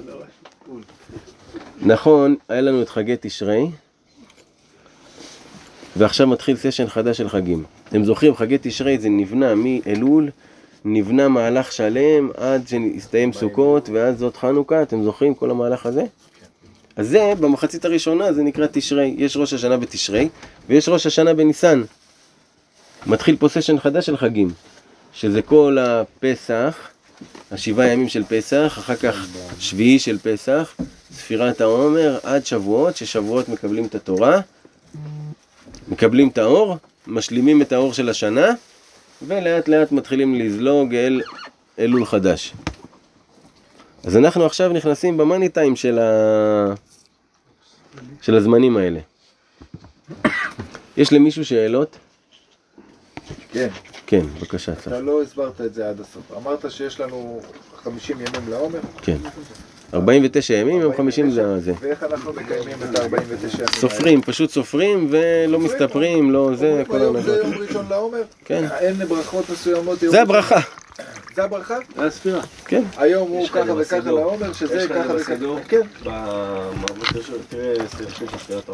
נכון, היה לנו את חגי תשרי, ועכשיו מתחיל סשן חדש של חגים. אתם זוכרים, חגי תשרי זה נבנה מאלול, נבנה מהלך שלם עד שהסתיים סוכות, ואז זאת חנוכה, אתם זוכרים כל המהלך הזה? אז זה, במחצית הראשונה זה נקרא תשרי, יש ראש השנה בתשרי, ויש ראש השנה בניסן. מתחיל פה סשן חדש של חגים, שזה כל הפסח, השבעה ימים של פסח, אחר כך שביעי של פסח, ספירת העומר עד שבועות, ששבועות מקבלים את התורה, מקבלים את האור, משלימים את האור של השנה, ולאט לאט מתחילים לזלוג אל אלול חדש. אז אנחנו עכשיו נכנסים במאני טיים של, ה... של הזמנים האלה. יש למישהו שאלות? כן, כן, בבקשה. אתה לא הסברת את זה עד הסוף. אמרת שיש לנו 50 ימים לעומר. כן. 49 ימים, יום 50 זה זה. ואיך אנחנו מקיימים את ה-49 ימים? סופרים, פשוט סופרים ולא מסתפרים, לא זה, כל היום זה. יום ראשון לעומר? כן. אין ברכות מסוימות? יום זה? הברכה, זה הברכה? זה הספירה. כן. היום הוא ככה וככה. לעומר, שזה ככה וככה. כן.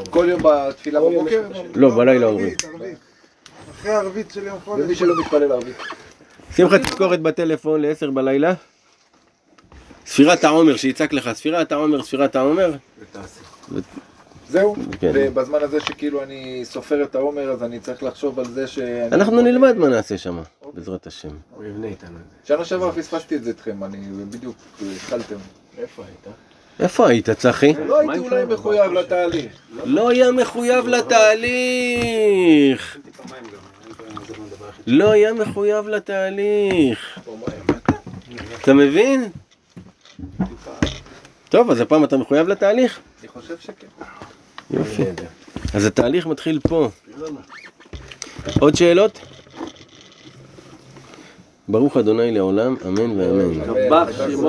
כל יום בתפילה בבוקר? לא, בלילה אומרים. אחרי הערבית של יום חודש. ומי שלא מתפלל ערבית. שמחה תזכורת בטלפון ל-10 בלילה. ספירת העומר, שיצעק לך, ספירת העומר, ספירת העומר. זהו. כן. ובזמן הזה שכאילו אני סופר את העומר, אז אני צריך לחשוב על זה ש... אנחנו נלמד מה נעשה שם, בעזרת השם. הוא יבנה איתנו את שנה שעברה פספסתי את זה איתכם, אני בדיוק התחלתם. זה. איפה היית? איפה היית, צחי? לא הייתי אולי מחויב לתהליך. לא היה מחויב לתהליך. זה מה הדבר הכי לא היה מחויב לתהליך. אתה מבין? טוב, אז הפעם אתה מחויב לתהליך? אני חושב שכן. יופי. אז התהליך מתחיל פה. עוד שאלות? ברוך אדוני לעולם, אמן ואמן.